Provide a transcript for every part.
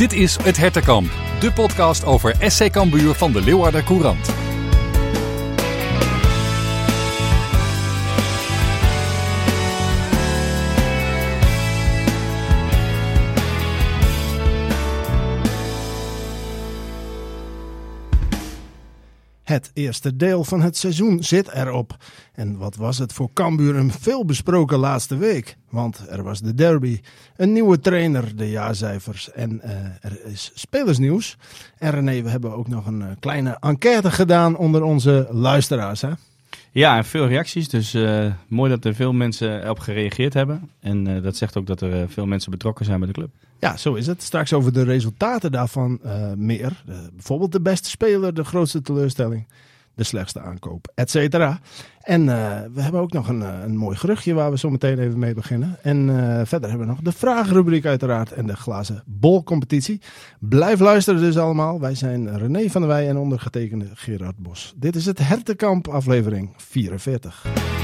Dit is Het Hertenkamp, de podcast over SC Cambuur van de Leeuwarder Courant. Het eerste deel van het seizoen zit erop. En wat was het voor Cambuur een veelbesproken laatste week. Want er was de derby, een nieuwe trainer, de jaarcijfers en uh, er is spelersnieuws. En René, we hebben ook nog een uh, kleine enquête gedaan onder onze luisteraars. Hè? Ja, en veel reacties. Dus uh, mooi dat er veel mensen op gereageerd hebben. En uh, dat zegt ook dat er uh, veel mensen betrokken zijn bij de club. Ja, zo is het. Straks over de resultaten daarvan meer. bijvoorbeeld de beste speler, de grootste teleurstelling, de slechtste aankoop, et cetera. En we hebben ook nog een, een mooi geruchtje waar we zo meteen even mee beginnen. En verder hebben we nog de vragenrubriek uiteraard en de glazen bolcompetitie. Blijf luisteren dus allemaal. Wij zijn René van der Wij en ondergetekende Gerard Bos. Dit is het Hertenkamp aflevering 44.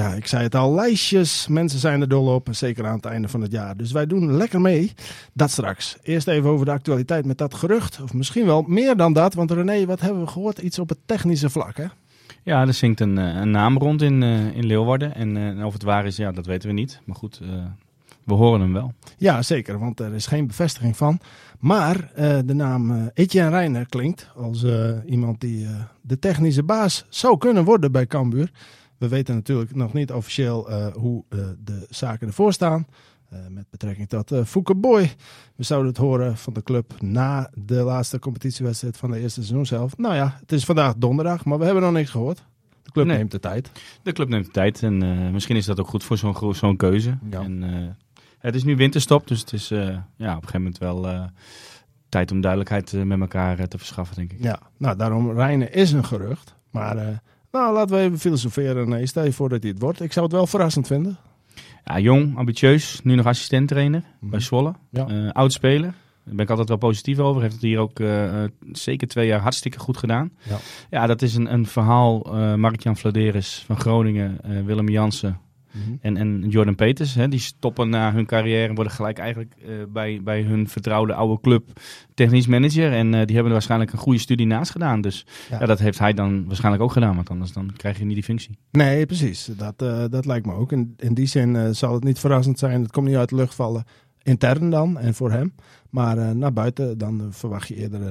Ja, ik zei het al, lijstjes. Mensen zijn er dol op, zeker aan het einde van het jaar. Dus wij doen lekker mee. Dat straks. Eerst even over de actualiteit met dat gerucht. Of misschien wel meer dan dat. Want René, wat hebben we gehoord? Iets op het technische vlak, hè? Ja, er zingt een, een naam rond in, uh, in Leeuwarden. En uh, of het waar is, ja, dat weten we niet. Maar goed, uh, we horen hem wel. Ja, zeker. Want er is geen bevestiging van. Maar de naam Etienne Reiner klinkt als iemand die de technische baas zou kunnen worden bij Cambuur. We weten natuurlijk nog niet officieel uh, hoe uh, de zaken ervoor staan. Uh, met betrekking tot uh, Fouke Boy. We zouden het horen van de club na de laatste competitiewedstrijd van de eerste seizoen zelf. Nou ja, het is vandaag donderdag, maar we hebben nog niks gehoord. De club nee. neemt de tijd. De club neemt de tijd en misschien is dat ook goed voor zo'n zo'n keuze. Ja. En, het is nu winterstop, dus het is ja, op een gegeven moment wel tijd om duidelijkheid met elkaar te verschaffen, denk ik. Ja, nou daarom Rijnen is een gerucht, maar... Nou, laten we even filosoferen. Nee, stel je voor dat hij het wordt. Ik zou het wel verrassend vinden. Ja, jong, ambitieus. Nu nog assistent trainer mm. bij Zwolle. Ja. Uh, oud speler. Daar ben ik altijd wel positief over. Heeft het hier ook uh, zeker twee jaar hartstikke goed gedaan. Ja, ja dat is een, een verhaal. Uh, Mark-Jan Vladeris van Groningen, Willem Jansen, Mm -hmm. en, en Jordan Peters, hè, die stoppen na hun carrière en worden gelijk eigenlijk uh, bij, bij hun vertrouwde oude club technisch manager. En uh, die hebben er waarschijnlijk een goede studie naast gedaan. Dus ja. ja. dat heeft hij dan waarschijnlijk ook gedaan, want anders dan krijg je niet die functie. Nee, precies. Dat, uh, dat lijkt me ook. In, in die zin zal het niet verrassend zijn. Het komt niet uit de lucht vallen. Intern dan en voor hem. Maar naar buiten dan verwacht je eerder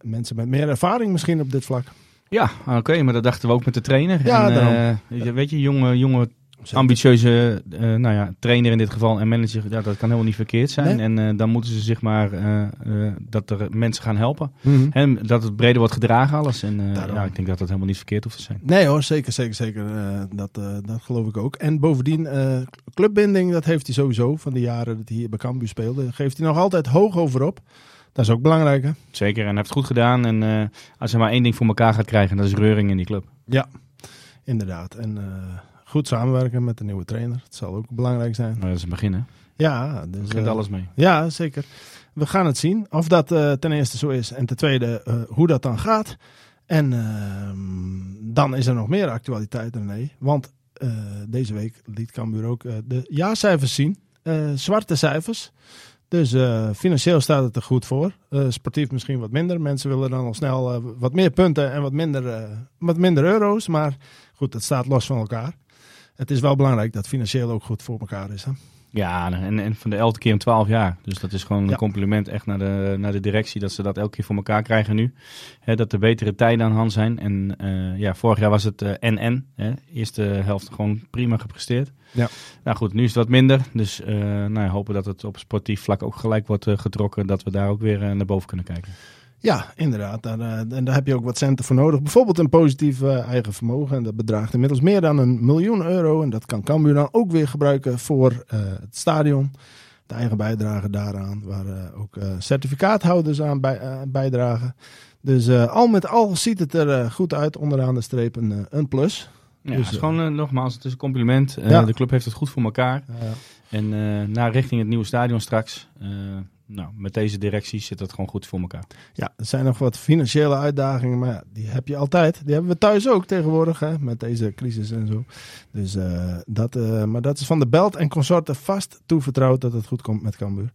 mensen met meer ervaring misschien op dit vlak. Ja, oké, okay, maar dat dachten we ook met de trainer. Ja, en, uh, weet je, jonge, jonge ambitieuze uh, nou ja, trainer in dit geval en manager, ja, dat kan helemaal niet verkeerd zijn. Nee. En uh, dan moeten ze zich maar uh, dat er mensen gaan helpen. Mm -hmm. En dat het breder wordt gedragen alles. En ja, ik denk dat dat helemaal niet verkeerd hoeft te zijn. Nee hoor, zeker, zeker, zeker. dat, dat geloof ik ook. En bovendien, clubbinding, dat heeft hij sowieso van de jaren dat hij hier bij Cambuur speelde. Geeft hij nog altijd hoog over op. Dat is ook belangrijk hè? Zeker, en hij heeft het goed gedaan. En als hij maar één ding voor elkaar gaat krijgen, dat is reuring in die club. Ja, inderdaad. En goed samenwerken met de nieuwe trainer. Het zal ook belangrijk zijn. Maar dat is een begin, hè? Ja. Dus, uh, alles mee. Ja, zeker. We gaan het zien of dat uh, ten eerste zo is. En ten tweede uh, hoe dat dan gaat. En ehm, dan is er nog meer actualiteit, René. Want deze week liet Cambuur ook de jaarcijfers zien. zwarte cijfers. Dus financieel staat het er goed voor. sportief misschien wat minder. Mensen willen dan al snel wat meer punten en wat minder, wat minder euro's. Maar goed, het staat los van elkaar het is wel belangrijk dat financieel ook goed voor elkaar is. Hè? Ja, en, en van de elfde keer in twaalf jaar. Dus dat is gewoon een compliment echt naar de, naar de directie dat ze dat elke keer voor elkaar krijgen nu. dat er betere tijden aan hand zijn. En uh, ja, vorig jaar was het uh, NN. Hè. Eerste helft gewoon prima gepresteerd. Ja. Nou goed, nu is het wat minder. Dus uh, nou, hopen dat het op sportief vlak ook gelijk wordt getrokken. Dat we daar ook weer naar boven kunnen kijken. Ja, inderdaad. Daar, en daar heb je ook wat centen voor nodig. Bijvoorbeeld een positief uh, eigen vermogen. En dat bedraagt inmiddels meer dan een miljoen euro. En dat kan Cambuur dan ook weer gebruiken voor uh, het stadion. De eigen bijdrage daaraan, waar uh, ook certificaathouders aan bij, bijdragen. Dus al met al ziet het er goed uit. Onderaan de streep een, een plus. Ja, dus, is gewoon nogmaals, het is een compliment. Ja. De club heeft het goed voor elkaar. Ja. En naar richting het nieuwe stadion straks nou, met deze directie zit het gewoon goed voor elkaar. Ja, er zijn nog wat financiële uitdagingen, maar ja, die heb je altijd. Die hebben we thuis ook tegenwoordig, hè, met deze crisis en zo. Dus, uh, dat, uh, maar dat is van de Belt en consorten vast toevertrouwd dat het goed komt met Cambuur.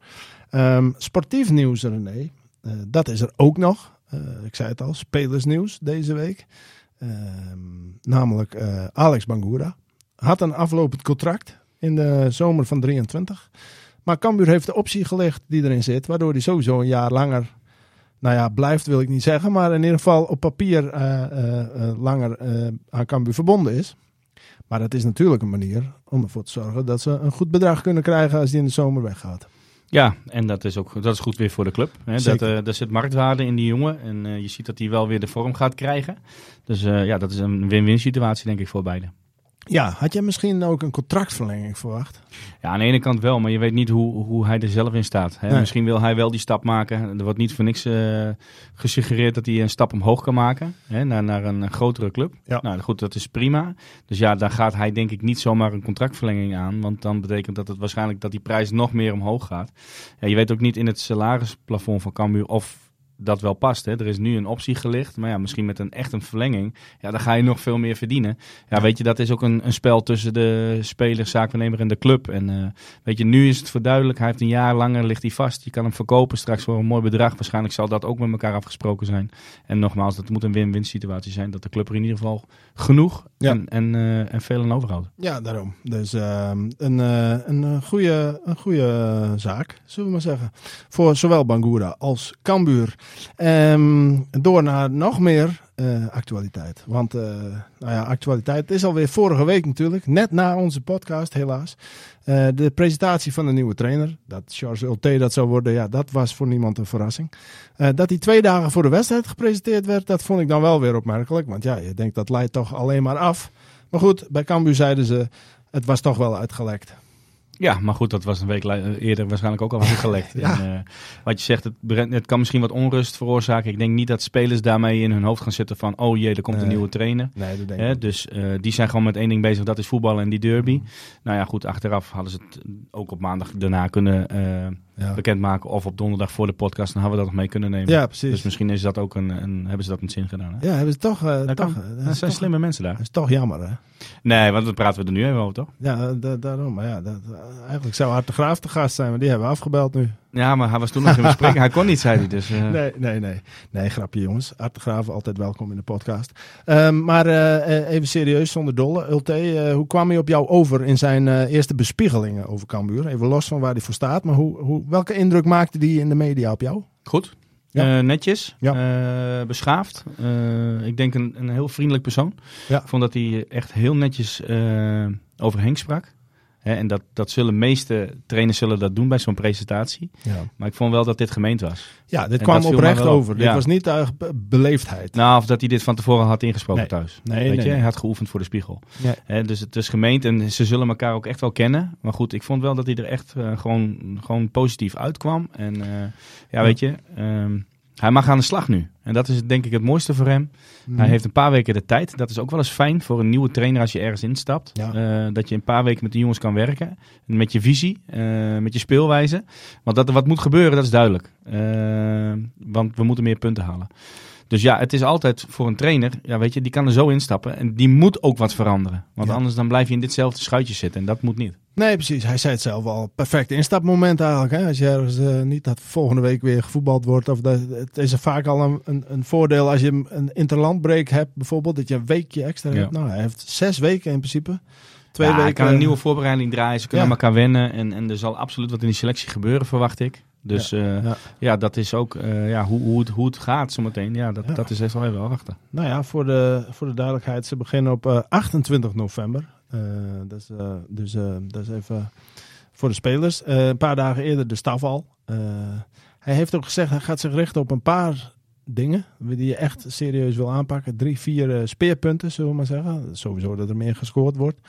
Um, sportief nieuws, René, uh, dat is er ook nog. ik zei het al, spelersnieuws deze week. Um, namelijk Alex Bangura had een aflopend contract in de zomer van 23. Maar Cambuur heeft de optie gelegd die erin zit, waardoor hij sowieso een jaar langer, nou ja, blijft wil ik niet zeggen, maar in ieder geval op papier uh, uh, langer aan Cambuur verbonden is. Maar dat is natuurlijk een manier om ervoor te zorgen dat ze een goed bedrag kunnen krijgen als die in de zomer weggaat. Ja, en dat is ook dat is goed weer voor de club. Hè. Dat, uh, er zit marktwaarde in die jongen. En uh, je ziet dat hij wel weer de vorm gaat krijgen. Dus uh, ja, dat is een win-win situatie denk ik voor beiden. Ja, had jij misschien ook een contractverlenging verwacht? Ja, aan de ene kant wel, maar je weet niet hoe, hoe hij er zelf in staat. Hè? Nee. Misschien wil hij wel die stap maken. Er wordt niet voor niks uh, gesuggereerd dat hij een stap omhoog kan maken hè? Naar, naar een grotere club. Ja. Nou goed, dat is prima. Dus ja, daar gaat hij denk ik niet zomaar een contractverlenging aan. Want dan betekent dat het waarschijnlijk dat die prijs nog meer omhoog gaat. Ja, je weet ook niet in het salarisplafond van Cambuur of dat wel past. Hè. Er is nu een optie gelicht, maar ja, misschien met een echt een verlenging, ja, dan ga je nog veel meer verdienen. Ja, weet je, dat is ook een, een spel tussen de speler, zaakwaarnemer en de club. En uh, weet je, nu is het voor duidelijk, hij heeft een jaar langer, ligt hij vast. Je kan hem verkopen straks voor een mooi bedrag. Waarschijnlijk zal dat ook met elkaar afgesproken zijn. En nogmaals, dat moet een win-win situatie zijn, dat de club er in ieder geval genoeg ja. en, en, uh, en veel aan overhoudt. Ja, daarom. Dus uh, een, uh, een goede, een goede zaak, zullen we maar zeggen. Voor zowel Bangura als Cambuur. Um, door naar nog meer uh, actualiteit. Want uh, nou ja, actualiteit is alweer vorige week natuurlijk. Net na onze podcast, helaas. Uh, de presentatie van de nieuwe trainer. Dat Charles Ulte dat zou worden, ja, dat was voor niemand een verrassing. dat hij twee dagen voor de wedstrijd gepresenteerd werd, dat vond ik dan wel weer opmerkelijk. Want ja, je denkt dat leidt toch alleen maar af. Maar goed, bij Cambuur zeiden ze, het was toch wel uitgelekt. Ja, maar goed, dat was een week eerder waarschijnlijk ook al gelekt. ja. en, uh, wat je zegt, het, het, kan misschien wat onrust veroorzaken. Ik denk niet dat spelers daarmee in hun hoofd gaan zitten van... oh jee, er komt nee. een nieuwe trainer. Nee, dat denk Hè? Dus uh, die zijn gewoon met één ding bezig, dat is voetballen en die derby. Mm. Nou ja, goed, achteraf hadden ze het ook op maandag daarna kunnen... Uh, ja. bekendmaken of op donderdag voor de podcast, dan hadden we dat nog mee kunnen nemen. Ja, precies. Dus misschien is dat ook een, een hebben ze dat met zin gedaan. Hè? Ja, hebben ze toch. Uh, dat toch dat zijn toch, slimme mensen daar. Dat is toch jammer, hè? Nee, want dan praten we er nu even over, toch? Ja, da daarom. Maar ja, dat, eigenlijk zou Hart de Graaf te gast zijn, maar die hebben we afgebeld nu. Ja, maar hij was toen nog in gesprek. hij kon niet, zei hij. Dus, uh... Nee, nee, nee. Nee, grapje jongens. Art de Graaf, altijd welkom in de podcast. Um, maar uh, even serieus, zonder dolle. Ulte, hoe kwam hij op jou over in zijn eerste bespiegelingen over Cambuur? Even los van waar hij voor staat. Maar hoe, hoe, welke indruk maakte die in de media op jou? Goed. Ja. Uh, netjes, ja. uh, beschaafd. Uh, ik denk een, een heel vriendelijk persoon. Ja. Ik vond dat hij echt heel netjes over Henk sprak. Hè, en dat, dat zullen de meeste trainers zullen dat doen bij zo'n presentatie. Ja. Maar ik vond wel dat dit gemeend was. Ja, dit en kwam oprecht over. Dit was niet uh, beleefdheid. Nou, of dat hij dit van tevoren had ingesproken nee. thuis. Nee, Weet nee, je? Hij had geoefend voor de spiegel. Ja. Hè, dus het is gemeend en ze zullen elkaar ook echt wel kennen. Maar goed, ik vond wel dat hij er echt uh, gewoon, gewoon positief uitkwam. En uh, ja, weet je... Um, hij mag aan de slag nu. En dat is denk ik het mooiste voor hem. Mm. Hij heeft een paar weken de tijd. Dat is ook wel eens fijn voor een nieuwe trainer als je ergens instapt. Ja. Uh, dat je een paar weken met de jongens kan werken. Met je visie, uh, met je speelwijze. Want dat er wat moet gebeuren, dat is duidelijk. Uh, want we moeten meer punten halen. Dus ja, het is altijd voor een trainer, ja, weet je, die kan er zo instappen. En die moet ook wat veranderen. Want ja. anders dan blijf je in ditzelfde schuitje zitten. En dat moet niet. Nee, precies. Hij zei het zelf al. Perfect instapmoment eigenlijk. Hè? Als je ergens uh, niet dat volgende week weer gevoetbald wordt. Of dat, het is er vaak al een, een, een voordeel als je een interlandbreak hebt. Bijvoorbeeld dat je een weekje extra ja. hebt. Nou, hij heeft zes weken in principe. Twee ja, weken. Hij kan een nieuwe voorbereiding draaien. Ze kunnen aan elkaar wennen. En, en er zal absoluut wat in die selectie gebeuren, verwacht ik. Dus ja, uh, ja. ja, dat is ook uh, ja, hoe, hoe, het, hoe het gaat zometeen. Ja, dat, dat is echt wel even wachten. Nou ja, voor de, voor de duidelijkheid. Ze beginnen op uh, 28 november. dat, is, dus, dat is even voor de spelers. een paar dagen eerder de staf al. hij heeft ook gezegd, hij gaat zich richten op een paar dingen die je echt serieus wil aanpakken. Drie, vier speerpunten, zullen we maar zeggen. Sowieso dat er meer gescoord wordt.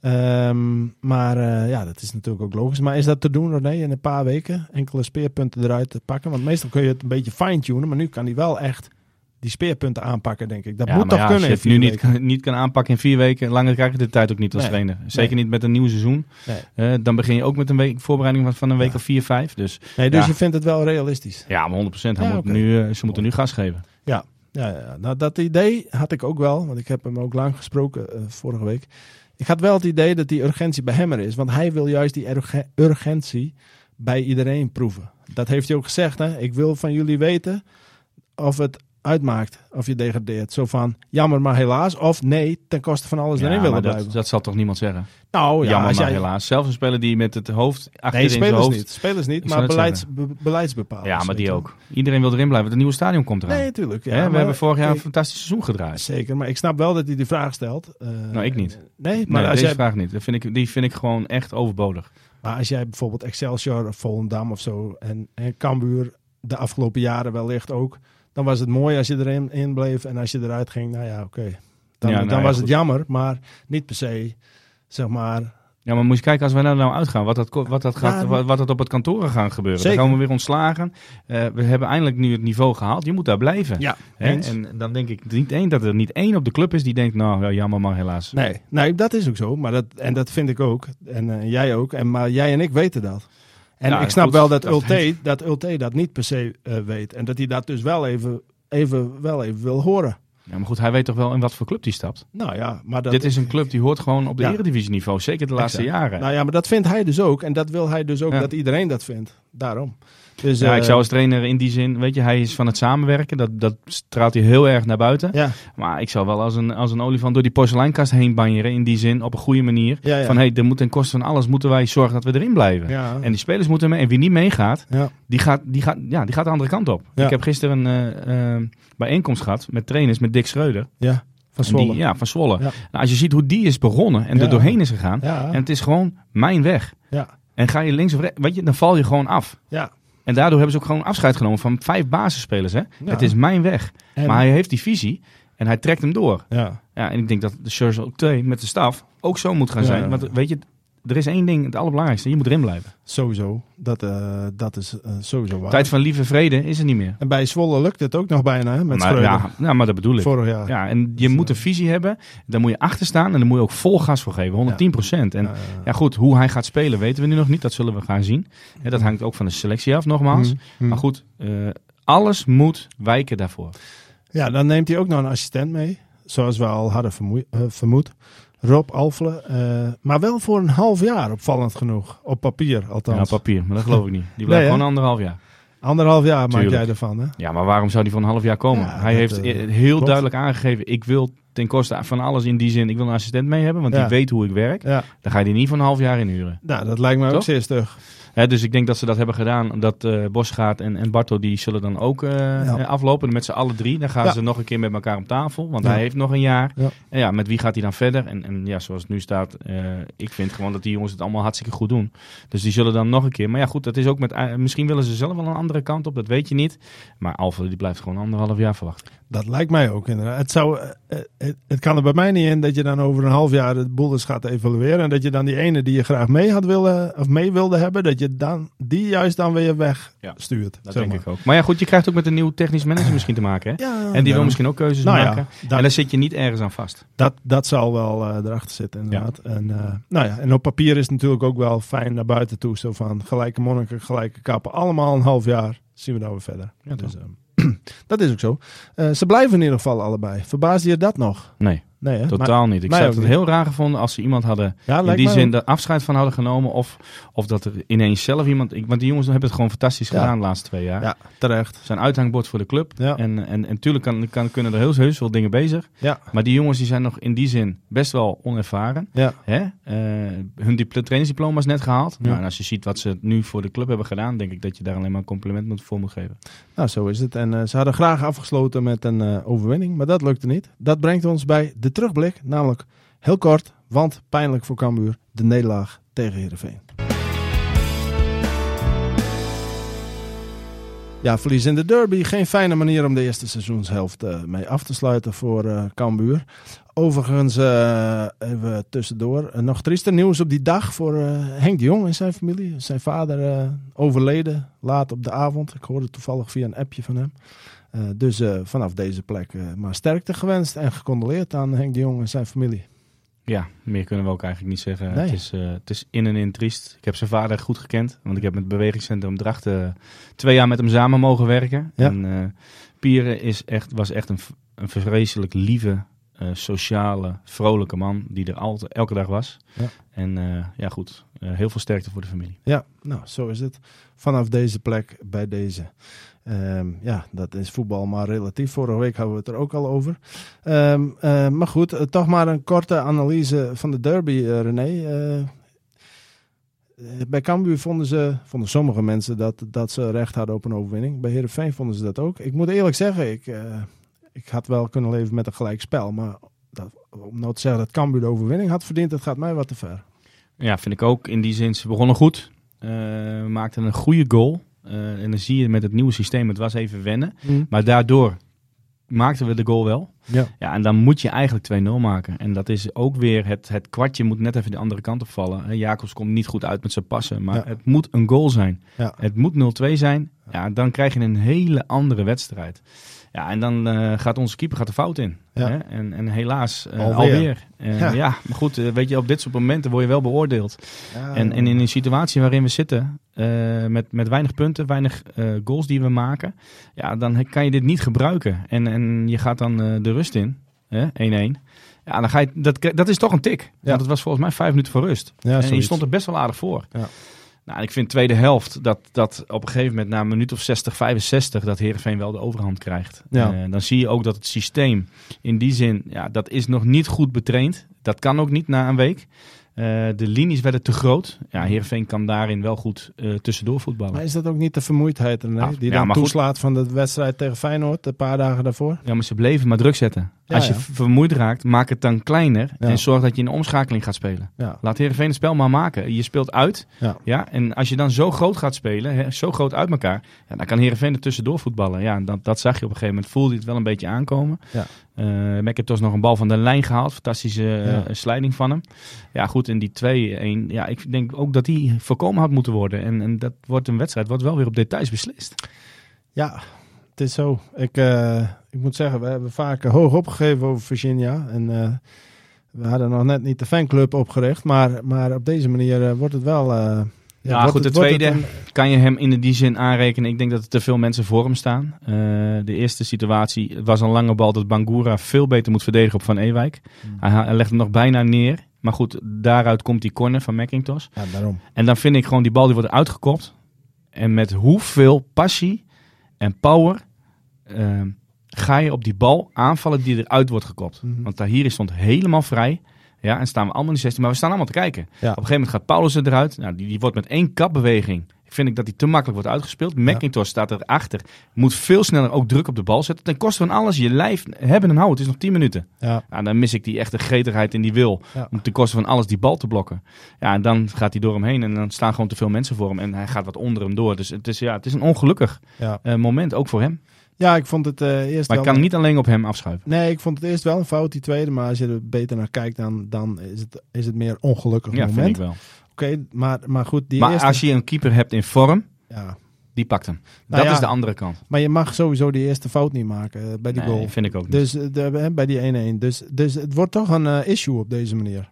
Um, maar uh, ja, dat is natuurlijk ook logisch. Maar is dat te doen, René, in een paar weken? Enkele speerpunten eruit te pakken? Want meestal kun je het een beetje fine-tunen, maar nu kan hij wel echt die speerpunten aanpakken, denk ik. Dat moet toch ja, kunnen. Als je het nu niet, kan, niet kan aanpakken in vier weken, langer krijg je de tijd ook niet als trainer. Zeker niet met een nieuw seizoen. Nee. Uh, dan begin je ook met een week voorbereiding van, een week of vier, vijf. Dus, nee, dus je vindt het wel realistisch? Ja, maar 100%. Hij moet nu, uh, ze moeten nu gas geven. Ja, ja, ja, nou dat idee had ik ook wel, want ik heb hem ook lang gesproken vorige week. Ik had wel het idee dat die urgentie bij hem er is, want hij wil juist die urgentie bij iedereen proeven. Dat heeft hij ook gezegd. Hè? Ik wil van jullie weten of het uitmaakt of je degradeert. Zo van, jammer maar helaas. Of nee, ten koste van alles ja, erin willen dat, blijven. Dat zal toch niemand zeggen? Nou ja, jammer maar jij... helaas. Zelfs een speler die met het hoofd achter nee, spelers hoofd... niet. Spelers niet, maar beleids, be, beleidsbepalers. Ja, maar die ook. Iedereen wil erin blijven. Het nieuwe stadion komt eraan. Nee, natuurlijk. Ja, He, we maar, hebben vorig jaar ik, een fantastisch seizoen gedraaid. Zeker, maar ik snap wel dat hij die vraag stelt. Uh, nou, ik niet. Nee, maar nee, als deze jij... vraag niet. Dat vind ik, die vind ik gewoon echt overbodig. Maar als jij bijvoorbeeld Excelsior of Volendam of zo en, en Cambuur de afgelopen jaren wellicht ook dan was het mooi als je erin in bleef. En als je eruit ging, nou ja, oké. Okay. Dan, ja, nou dan ja, was goed. het jammer, maar niet per se, zeg maar... Ja, maar moet je kijken als wij nou, nou uitgaan, wat dat, wat dat, gaat, ja, wat, wat dat op het kantoor gaat gebeuren. Zeker. Dan gaan we weer ontslagen. Uh, we hebben eindelijk nu het niveau gehaald. Je moet daar blijven. Ja, Hè? En dan denk ik niet één dat er niet één op de club is die denkt, nou ja, jammer maar helaas. Nee, nee, dat is ook zo. Maar dat, en dat vind ik ook. En uh, jij ook. En, maar jij en ik weten dat. En ja, ik snap goed, wel dat, dat Ulte, dat Ulte dat niet per se uh, weet. En dat hij dat dus wel even even, wel even wil horen. Ja, maar goed, hij weet toch wel in wat voor club hij stapt? Nou ja, maar dat... Dit is een club die hoort gewoon op de ja. eredivisieniveau, zeker de laatste exact. jaren. Nou ja, maar dat vindt hij dus ook. En dat wil hij dus ook ja. dat iedereen dat vindt. Daarom. Dus, ja, uh, ik zou als trainer in die zin, weet je, hij is van het samenwerken. Dat, dat straalt hij heel erg naar buiten. Ja. Maar ik zou wel als een, als een olifant door die porseleinkast heen banjeren. In die zin, op een goede manier. Ja. Van, hé, hey, er moet ten koste van alles moeten wij zorgen dat we erin blijven. Ja. En die spelers moeten mee. En wie niet meegaat, die, gaat, die, gaat, ja, die gaat de andere kant op. Ja. Ik heb gisteren een uh, uh, bijeenkomst gehad met trainers, met Dick Schreuder. Ja, van Zwolle. Die, ja, van Zwolle. Nou, als je ziet hoe die is begonnen en er doorheen is gegaan. Ja. En het is gewoon mijn weg. Ja. En ga je links of rechts, weet je, dan val je gewoon af. Ja. En daardoor hebben ze ook gewoon afscheid genomen van vijf basisspelers. Hè? Het is mijn weg. En- Maar hij heeft die visie en hij trekt hem door. Ja. Ja, en ik denk dat de Church ook twee met de staf ook zo moet gaan Ja. zijn. Want weet je, er is één ding, het allerbelangrijkste. Je moet erin blijven. Sowieso. Dat, eh, dat is eh, sowieso waar. Tijd van lieve vrede is er niet meer. En bij Zwolle lukt het ook nog bijna, hè, met maar, ja, nou, maar dat bedoel ik. Vorig jaar. Ja, en je Dus, moet eh, een visie hebben. Daar moet je achter staan en daar moet je ook vol gas voor geven. 110 procent. En Ja, goed, hoe hij gaat spelen weten we nu nog niet. Dat zullen we gaan zien. Hè, dat hangt ook van de selectie af, nogmaals. Mhm, mhm. Maar goed, eh, alles moet wijken daarvoor. Ja, dan neemt hij ook nog een assistent mee. Zoals we al hadden vermoe- eh, vermoed. Rob Alfle. eh, maar wel voor een half jaar, opvallend genoeg. Op papier, Ja, althans. op papier, maar dat geloof ik niet. Die blijft Nee, gewoon anderhalf jaar. Anderhalf jaar maak jij ervan, hè? Ja, maar waarom zou die voor een half jaar komen? Ja, hij heeft eh, eh, heel klopt. duidelijk aangegeven, ik wil ten koste van alles in die zin, ik wil een assistent mee hebben, want Ja. die weet hoe ik werk. Ja. Dan ga je die niet voor een half jaar inhuren. Nou, dat lijkt mij ook zeer stug. Hè, dus ik denk dat ze dat hebben gedaan. Dat eh Bosgaard en, en Barto die zullen dan ook eh, aflopen met z'n alle drie. Dan gaan Ja. ze nog een keer met elkaar om tafel. Want Ja. hij heeft nog een jaar. Ja. En ja, met wie gaat hij dan verder? En, en ja, zoals het nu staat, ik vind gewoon dat die jongens het allemaal hartstikke goed doen. Dus die zullen dan nog een keer. Maar ja, goed, dat is ook met. misschien willen ze zelf wel een andere kant op, dat weet je niet. Maar Alfa die blijft gewoon anderhalf jaar verwachten. Dat lijkt mij ook inderdaad. Het, zou, eh, eh, het, het kan er bij mij niet in dat je dan over een half jaar de boel eens gaat evalueren. En dat je dan die ene die je graag mee had willen, of mee wilde hebben, dat je dan die juist dan weer weg Ja, stuurt. Dat denk maar. ik ook. Maar ja, goed, je krijgt ook met een nieuw technisch manager misschien te maken. Hè? Ja, En die wil misschien ook keuzes Nou maken. dat- En daar zit je niet ergens aan vast. Dat, dat zal wel eh, erachter zitten, inderdaad. En, nou ja, en op papier is het natuurlijk ook wel fijn naar buiten toe. Zo van gelijke monniken, gelijke kappen. Allemaal een half jaar zien we dan weer verder. Ja, dus, ehm, dat is ook zo. Eh, ze blijven in ieder geval allebei. Verbaasde je dat nog? Nee, Nee, hè? totaal niet. Ik zou het niet. heel raar gevonden als ze iemand hadden Ja, in die zin ook. er afscheid van hadden genomen. Of, of dat er ineens zelf iemand... Ik, want die jongens hebben het gewoon fantastisch Ja. gedaan de laatste twee jaar. Ja, terecht. Zijn uithangbord voor de club. Ja. En, en, en tuurlijk kan, kan, kunnen er heel heus veel dingen bezig. Ja, Maar die jongens die zijn nog in die zin best wel onervaren. ja. Hè? Eh, hun dipl- trainingsdiploma is net gehaald. Nou, en als je ziet wat ze nu voor de club hebben gedaan... denk ik dat je daar alleen maar een compliment moet- voor moet geven. Nou, zo is het. En eh, ze hadden graag afgesloten met een eh, overwinning, maar dat lukte niet. Dat brengt ons bij de terugblik, namelijk heel kort, want pijnlijk voor Cambuur, de nederlaag tegen Heerenveen. Ja, verlies in de derby. Geen fijne manier om de eerste seizoenshelft eh, mee af te sluiten voor eh Cambuur. Overigens, eh, even tussendoor, nog triester nieuws op die dag voor Henk de Jong en zijn familie. Zijn vader overleden laat op de avond. Ik hoorde toevallig via een appje van hem. Dus vanaf deze plek maar sterkte gewenst en gecondoleerd aan Henk de Jong en zijn familie. Ja, meer kunnen we ook eigenlijk niet zeggen. Het, is, het is in en in triest. Ik heb zijn vader goed gekend, want ik heb met het bewegingscentrum Drachten twee jaar met hem samen mogen werken. Ja. En Pieren is echt, was echt een, een vreselijk lieve, uh, sociale, vrolijke man die er altijd, elke dag was. Ja. En uh, ja, goed, uh, heel veel sterkte voor de familie. Ja, nou, zo is het. Vanaf deze plek bij deze. Um, ja, dat is voetbal maar relatief. Vorige week hadden we het er ook al over. Um, uh, maar goed, toch maar een korte analyse van de derby, René. bij Cambuur vonden, ze, vonden sommige mensen dat, dat ze recht hadden op een overwinning. Bij Heerenveen vonden ze dat ook. Ik moet eerlijk zeggen, ik ik had wel kunnen leven met een gelijk spel. Maar dat, om nou te zeggen dat Cambuur de overwinning had verdiend, dat gaat mij wat te ver. Ja, vind ik ook. In die zin, ze begonnen goed. Maakten een goede goal. Uh, en dan zie je met het nieuwe systeem, het was even wennen. Mm. Maar daardoor maakten we de goal wel. Ja. ja, en dan moet je eigenlijk 2-0 maken. En dat is ook weer, het, het kwartje moet net even de andere kant op vallen. Jacobs komt niet goed uit met zijn passen, maar het moet een goal zijn. Ja. Het moet 0-2 zijn. Ja, dan krijg je een hele andere wedstrijd. Ja, en dan uh, gaat onze keeper gaat de fout in. Ja. Hè? En, en helaas uh, alweer. alweer. Uh, ja. ja. maar goed, weet je, op dit soort momenten word je wel beoordeeld. Ja, en, en in een situatie waarin we zitten, met, met weinig punten, weinig goals die we maken, ja, dan kan je dit niet gebruiken. En, en je gaat dan de rust in, 1-1. Ja, dan ga je, dat, dat is toch een tik. Ja. Want het was volgens mij vijf minuten voor rust. Ja, en je stond er best wel aardig voor. Ja. Nou, ik vind tweede helft dat, dat op een gegeven moment na een minuut of 60, 65 dat Herenveen wel de overhand krijgt. Ja. Uh, dan zie je ook dat het systeem in die zin, ja, dat is nog niet goed betraind. Dat kan ook niet na een week. Uh, de linies werden te groot. Ja, Heerenveen kan daarin wel goed uh, tussendoor voetballen. Maar is dat ook niet de vermoeidheid nee? Ah, die dan toeslaat van de wedstrijd tegen Feyenoord een paar dagen daarvoor? Ja, maar ze bleven maar druk zetten. Als je vermoeid raakt, maak het dan kleiner en zorg dat je in de omschakeling gaat spelen. Laat Heerenveen het spel maar maken. Je speelt uit. Ja. En als je dan zo groot gaat spelen, hè, zo groot uit elkaar, ja, dan kan Heerenveen er tussendoor voetballen. Ja, dat, dat zag je op een gegeven moment. Voelde je het wel een beetje aankomen. Ja. Uh, McIntosh nog een bal van de lijn gehaald. Fantastische uh, slijding van hem. Ja, goed. En die 2-1. Ja, ik denk ook dat die voorkomen had moeten worden. En, en dat wordt een wedstrijd wat wel weer op details beslist. Ja, het is zo. Ik, uh, ik moet zeggen, we hebben vaak hoog opgegeven over Virginia. En we hadden nog net niet de fanclub opgericht. Maar, maar op deze manier wordt het wel ja, goed, de tweede kan je hem in die zin aanrekenen. Ik denk dat er te veel mensen voor hem staan. De eerste situatie was een lange bal dat Bangura veel beter moet verdedigen op Van Ewijk. Hmm. Hij, hij legt hem nog bijna neer. Maar goed, daaruit komt die corner van McIntosh. Ja, daarom. En dan vind ik gewoon die bal die wordt uitgekopt. En met hoeveel passie en power uh, ga je op die bal aanvallen die eruit wordt gekopt. Mm -hmm. Want Tahiri stond helemaal vrij. Ja, en staan we allemaal in de 16, maar we staan allemaal te kijken. Op een gegeven moment gaat Paulus eruit. Nou, die, die wordt met één kapbeweging vind ik dat hij te makkelijk wordt uitgespeeld. McIntosh staat erachter. Moet veel sneller ook druk op de bal zetten. Ten koste van alles. Je lijf hebben en houden. Het is nog 10 minuten. Ja. Nou, dan mis ik die echte gretigheid en die wil. Om ten koste van alles die bal te blokken. Ja, en dan gaat hij door hem heen. En dan staan gewoon te veel mensen voor hem. En hij gaat wat onder hem door. Dus het is, ja, het is een ongelukkig uh, moment. Ook voor hem. Ja, ik vond het uh, eerst. Maar ik kan niet alleen op hem afschuiven. Nee, ik vond het eerst wel een fout, die tweede. Maar als je er beter naar kijkt, dan, dan is, het, is het meer ongelukkig ja, moment. Ja, vind ik wel. Oké, maar, maar goed. Die maar eerste... als je een keeper hebt in vorm, ja. die pakt hem. Nou dat is de andere kant. Maar je mag sowieso die eerste fout niet maken uh, bij die nee, goal. vind ik ook niet. Dus uh, de, bij die 1-1. Dus, dus het wordt toch een uh, issue op deze manier.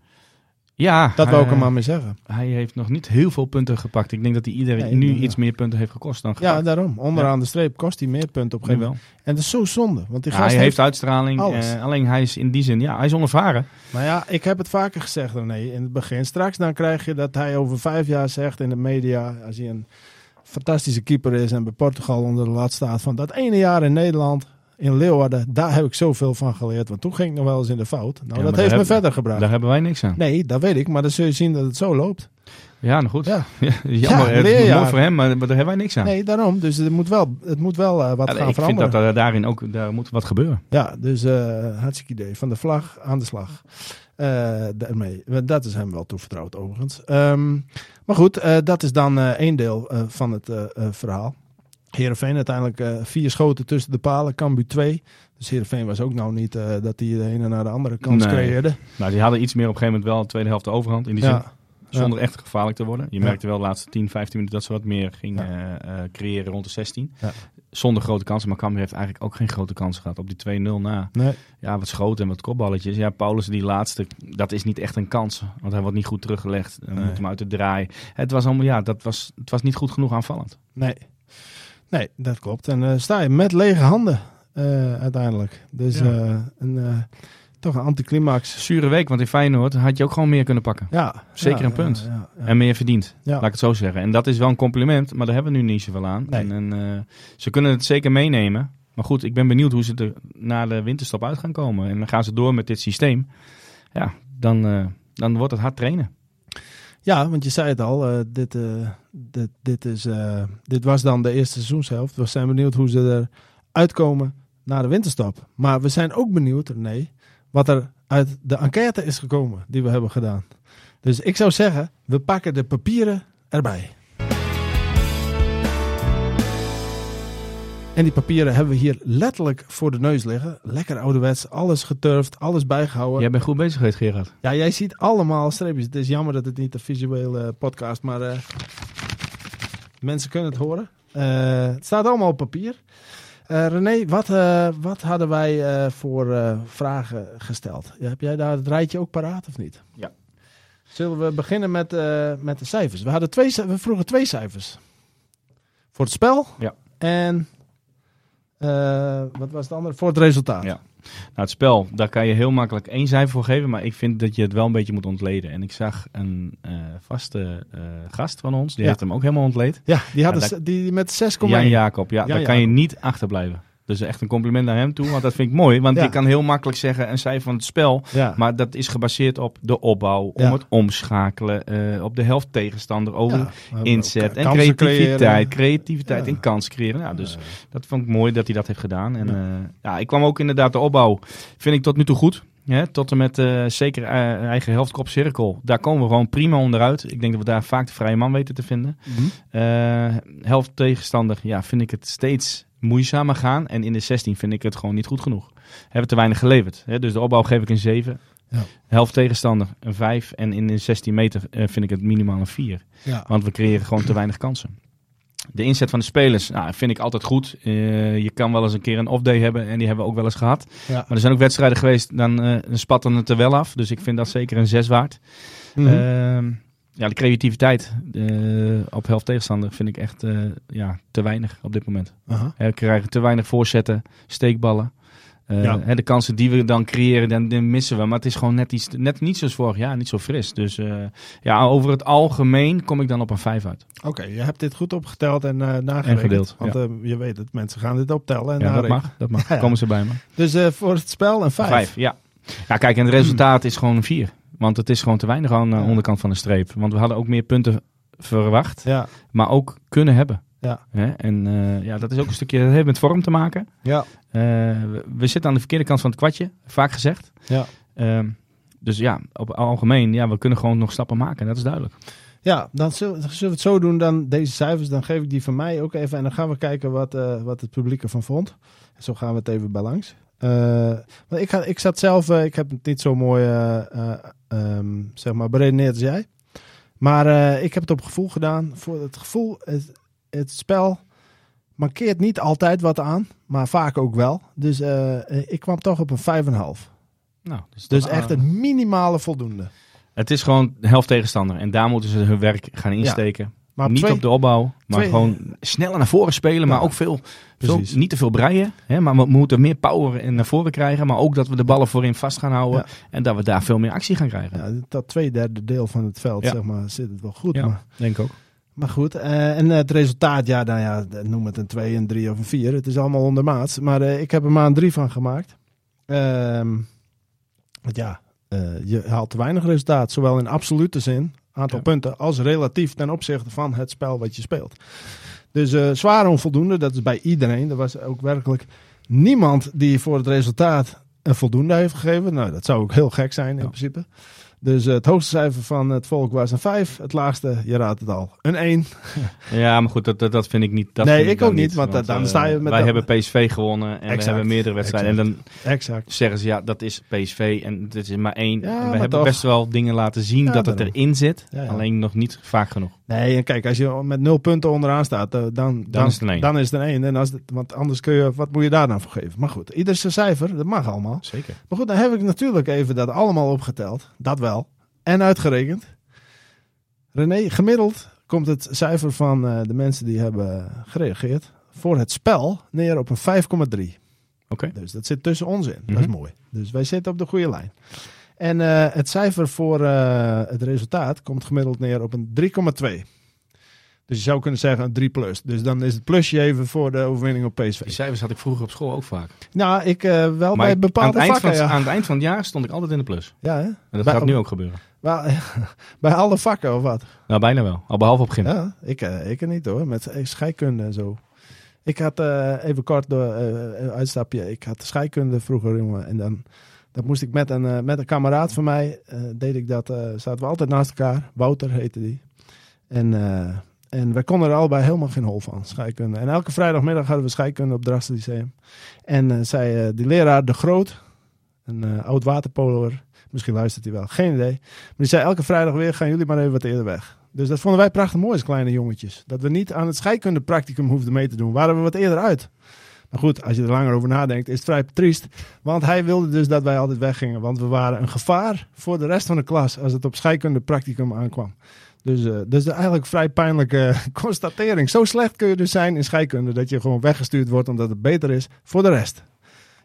Ja, dat wil ik er maar mee zeggen. Hij heeft nog niet heel veel punten gepakt. Ik denk dat hij iedereen nu iets meer punten heeft gekost dan gepakt. Ja, daarom. Onderaan de streep kost hij meer punten op een gegeven moment. En dat is zo zonde. Want die ja, hij heeft, uitstraling. Eh, alleen hij is in die zin, ja, hij is onervaren. Maar ja, ik heb het vaker gezegd, nee, in het begin. Straks dan krijg je dat hij over vijf jaar zegt in de media, als hij een fantastische keeper is en bij Portugal onder de lat staat, van dat ene jaar in Nederland in Leeuwarden, daar heb ik zoveel van geleerd. Want toen ging ik nog wel eens in de fout. Nou, dat heeft me verder gebracht. Daar hebben wij niks aan. Nee, dat weet ik. Maar dan zul je zien dat het zo loopt. Ja, nou goed. Ja. jammer. Ja, mooi voor hem, maar, daar hebben wij niks aan. Nee, daarom. Dus het moet wel, het moet wel uh, wat gaan ik veranderen. Ik vind dat er daarin ook daar moet wat gebeuren. Ja, dus uh, hartstikke idee. Van de vlag aan de slag. Uh, daarmee. Dat is hem wel toevertrouwd overigens. Um, maar goed, dat is dan één deel van het verhaal. Heerenveen uiteindelijk uh, vier schoten tussen de palen, Cambu 2. Dus Heerenveen was ook nou niet uh, dat die de ene naar de andere kant nee. creëerde. Nou, die hadden iets meer op een gegeven moment wel de tweede helft de overhand in die zin. zonder echt gevaarlijk te worden. Je merkte wel de laatste 10, 15 minuten dat ze wat meer gingen creëren rond de 16 zonder grote kansen. Maar Cambuur heeft eigenlijk ook geen grote kansen gehad op die 2-0 na. Nee. Ja, wat schoten en wat kopballetjes. Ja, Paulus die laatste, dat is niet echt een kans. Want hij wordt niet goed teruggelegd. Dan moet hem uit de draai. Het was allemaal, ja, dat was, het was niet goed genoeg aanvallend. Nee, nee dat klopt. En uh, sta je met lege handen uh, uiteindelijk. Dus ja. uh, een toch een anticlimax. Zure week, want in Feyenoord had je ook gewoon meer kunnen pakken. Ja. Zeker een punt. en meer verdiend, laat ik het zo zeggen. En dat is wel een compliment, maar daar hebben we nu niet zoveel aan. En, en ze kunnen het zeker meenemen. Maar goed, ik ben benieuwd hoe ze er na de winterstop uit gaan komen. En dan gaan ze door met dit systeem. Ja, dan, dan wordt het hard trainen. Ja, want je zei het al, uh, dit, dit, dit, is, dit was dan de eerste seizoenshelft. We zijn benieuwd hoe ze eruit komen na de winterstop. Maar we zijn ook benieuwd, nee, wat er uit de enquête is gekomen die we hebben gedaan. Dus ik zou zeggen, we pakken de papieren erbij. En die papieren hebben we hier letterlijk voor de neus liggen. Lekker ouderwets, alles geturfd, alles bijgehouden. Jij bent goed bezig geweest, Gerard. Ja, jij ziet allemaal streepjes. Het is jammer dat het niet een visuele podcast, maar uh, mensen kunnen het horen. Uh, het staat allemaal op papier. Uh, René, wat, uh, wat hadden wij uh, voor vragen gesteld? Heb jij daar het rijtje ook paraat of niet? Ja. Zullen we beginnen met, met de cijfers? We, hadden twee, we vroegen twee cijfers. Voor het spel ja. en wat was het andere? Voor het resultaat. Ja. Nou, het spel, daar kan je heel makkelijk één cijfer voor geven, maar ik vind dat je het wel een beetje moet ontleden. En ik zag een uh, vaste uh, gast van ons, die ja. heeft hem ook helemaal ontleed. Ja, die, had ja, die met 6,1. Jan Jacob, ja, daar kan je niet achterblijven. Dus echt een compliment naar hem toe, want dat vind ik mooi. Want ja. je kan heel makkelijk zeggen een cijfer van het spel. Ja. Maar dat is gebaseerd op de opbouw, om het omschakelen, uh, op de helft tegenstander, over inzet en creativiteit. Creëren. Creativiteit en kans creëren. Ja, dus dat vond ik mooi dat hij dat heeft gedaan. En uh, ja, ik kwam ook inderdaad de opbouw, vind ik tot nu toe goed. Ja, tot en met uh, zeker uh, eigen helft kop cirkel. Daar komen we gewoon prima onderuit. Ik denk dat we daar vaak de vrije man weten te vinden. Mm -hmm. uh, helft tegenstander, ja, vind ik het steeds moeizamer gaan. En in de 16 vind ik het gewoon niet goed genoeg. Hebben te weinig geleverd. Hè? Dus de opbouw geef ik een 7. Ja. Helft tegenstander een 5. En in de 16 meter uh, vind ik het minimaal een 4. Ja. Want we creëren gewoon te weinig kansen. De inzet van de spelers nou, vind ik altijd goed. Uh, je kan wel eens een keer een off-day hebben en die hebben we ook wel eens gehad. Ja. Maar er zijn ook wedstrijden geweest, dan uh, spatten het er wel af. Dus ik vind dat zeker een 6 waard. Mm -hmm ja, de creativiteit uh, op helft tegenstander vind ik echt ja, te weinig op dit moment. -huh. We krijgen te weinig voorzetten, steekballen. Uh, ja. hè, de kansen die we dan creëren, dan, dan, missen we. Maar het is gewoon net, iets, net niet zoals vorig jaar, niet zo fris. Dus ja, over het algemeen kom ik dan op een 5 uit. Oké, je hebt dit goed opgeteld en nagerekend. En gedeeld, Want ja. je weet het, mensen gaan dit optellen en ja, dat mag, dat mag. Komen ze bij me. Dus voor het spel een 5? 5, ja. Ja, kijk, en het resultaat is gewoon een 4. Want het is gewoon te weinig aan de onderkant van de streep. Want we hadden ook meer punten verwacht, maar ook kunnen hebben. Ja. Hè? En uh, ja, dat is ook een stukje dat heeft met vorm te maken. Ja. Uh, we, we, zitten aan de verkeerde kant van het kwartje, vaak gezegd. Ja. Uh, dus ja, op algemeen, ja, we kunnen gewoon nog stappen maken. Dat is duidelijk. Ja, dan zullen, zullen, we het zo doen. Dan deze cijfers, dan geef ik die van mij ook even. En dan gaan we kijken wat, uh, wat het publiek ervan vond. En zo gaan we het even bij langs. Uh, ik, ga, ik zat zelf, ik heb het niet zo mooi um, zeg maar beredeneerd als jij. Maar ik heb het op gevoel gedaan. Voor het gevoel, het, het spel markeert niet altijd wat aan, maar vaak ook wel. Dus ik kwam toch op een 5,5. Nou, dus, dus echt een minimale voldoende. Het is gewoon helft tegenstander en daar moeten ze hun werk gaan insteken. Ja. Maar niet op de opbouw, maar gewoon sneller naar voren spelen, maar ook veel, veel, niet te veel breien. Hè, maar we moeten meer power naar voren krijgen, maar ook dat we de ballen voorin vast gaan houden en dat we daar veel meer actie gaan krijgen. Ja, dat twee derde deel van het veld, zeg maar, zit het wel goed. Ja, maar, denk ik ook. Maar goed, uh, en het resultaat, ja, nou ja, noem het een 2, een 3 of een 4. Het is allemaal ondermaats. Maar uh, ik heb er maar een 3 van gemaakt. Uh, want ja, uh, je haalt te weinig resultaat, zowel in absolute zin aantal ja. punten als relatief ten opzichte van het spel wat je speelt. Dus zwaar onvoldoende, dat is bij iedereen. Er was ook werkelijk niemand die voor het resultaat een voldoende heeft gegeven. Nou, dat zou ook heel gek zijn in ja. principe. Dus het hoogste cijfer van het volk was een 5. Het laagste, je raadt het al, een 1. ja, maar goed, dat, dat, vind ik niet. Dat nee, ik, ook niet, want, dan sta je met... Wij hebben PSV gewonnen en we hebben meerdere wedstrijden. En dan exact. zeggen ze, ja, dat is PSV en het is maar één. we hebben best wel dingen laten zien dat het erin zit. Alleen nog niet vaak genoeg. Nee, en kijk, als je met nul punten onderaan staat, dan, dan, dan, is, het een dan is het een 1. En als het, want anders kun je, wat moet je daar dan voor geven? Maar goed, ieder zijn cijfer, dat mag allemaal. Zeker. Maar goed, dan heb ik natuurlijk even dat allemaal opgeteld. Dat wel. En uitgerekend. René, gemiddeld komt het cijfer van uh, de mensen die hebben gereageerd voor het spel neer op een 5,3. Oké. Dus dat zit tussen ons in. Dat is mhm. mooi. Dus wij zitten op de goede lijn. En uh, het cijfer voor uh, het resultaat komt gemiddeld neer op een 3,2. Dus je zou kunnen zeggen een 3 plus. Dus dan is het plusje even voor de overwinning op PSV. Die cijfers had ik vroeger op school ook vaak. Nou, ik uh, wel maar bij bepaalde aan vakken. Van, ja. Aan het eind van het jaar stond ik altijd in de plus. Ja, hè? En dat bij, gaat nu ook gebeuren. Bij, bij alle vakken of wat? Nou, bijna wel. Al behalve op gym. Ja, ik, ik er niet hoor. Met scheikunde en zo. Ik had even kort door uitstapje. Ik had scheikunde vroeger, jongen. En dan dat moest ik met een, met een kameraad van mij. deed ik dat. zaten we altijd naast elkaar. Wouter heette die. En en wij konden er allebei helemaal geen hol van, scheikunde. En elke vrijdagmiddag hadden we scheikunde op Drachten Lyceum. En zei die leraar De Groot, een oud waterpoloer, misschien luistert hij wel, geen idee. Maar die zei elke vrijdag weer, gaan jullie maar even wat eerder weg. Dus dat vonden wij prachtig mooi als kleine jongetjes. Dat we niet aan het scheikundepracticum hoefden mee te doen. Waren we wat eerder uit. Maar goed, als je er langer over nadenkt, is het vrij triest. Want hij wilde dus dat wij altijd weggingen. Want we waren een gevaar voor de rest van de klas als het op scheikundepracticum aankwam. Dus, uh, dus eigenlijk vrij pijnlijke constatering. Zo slecht kun je dus zijn in scheikunde dat je gewoon weggestuurd wordt omdat het beter is voor de rest.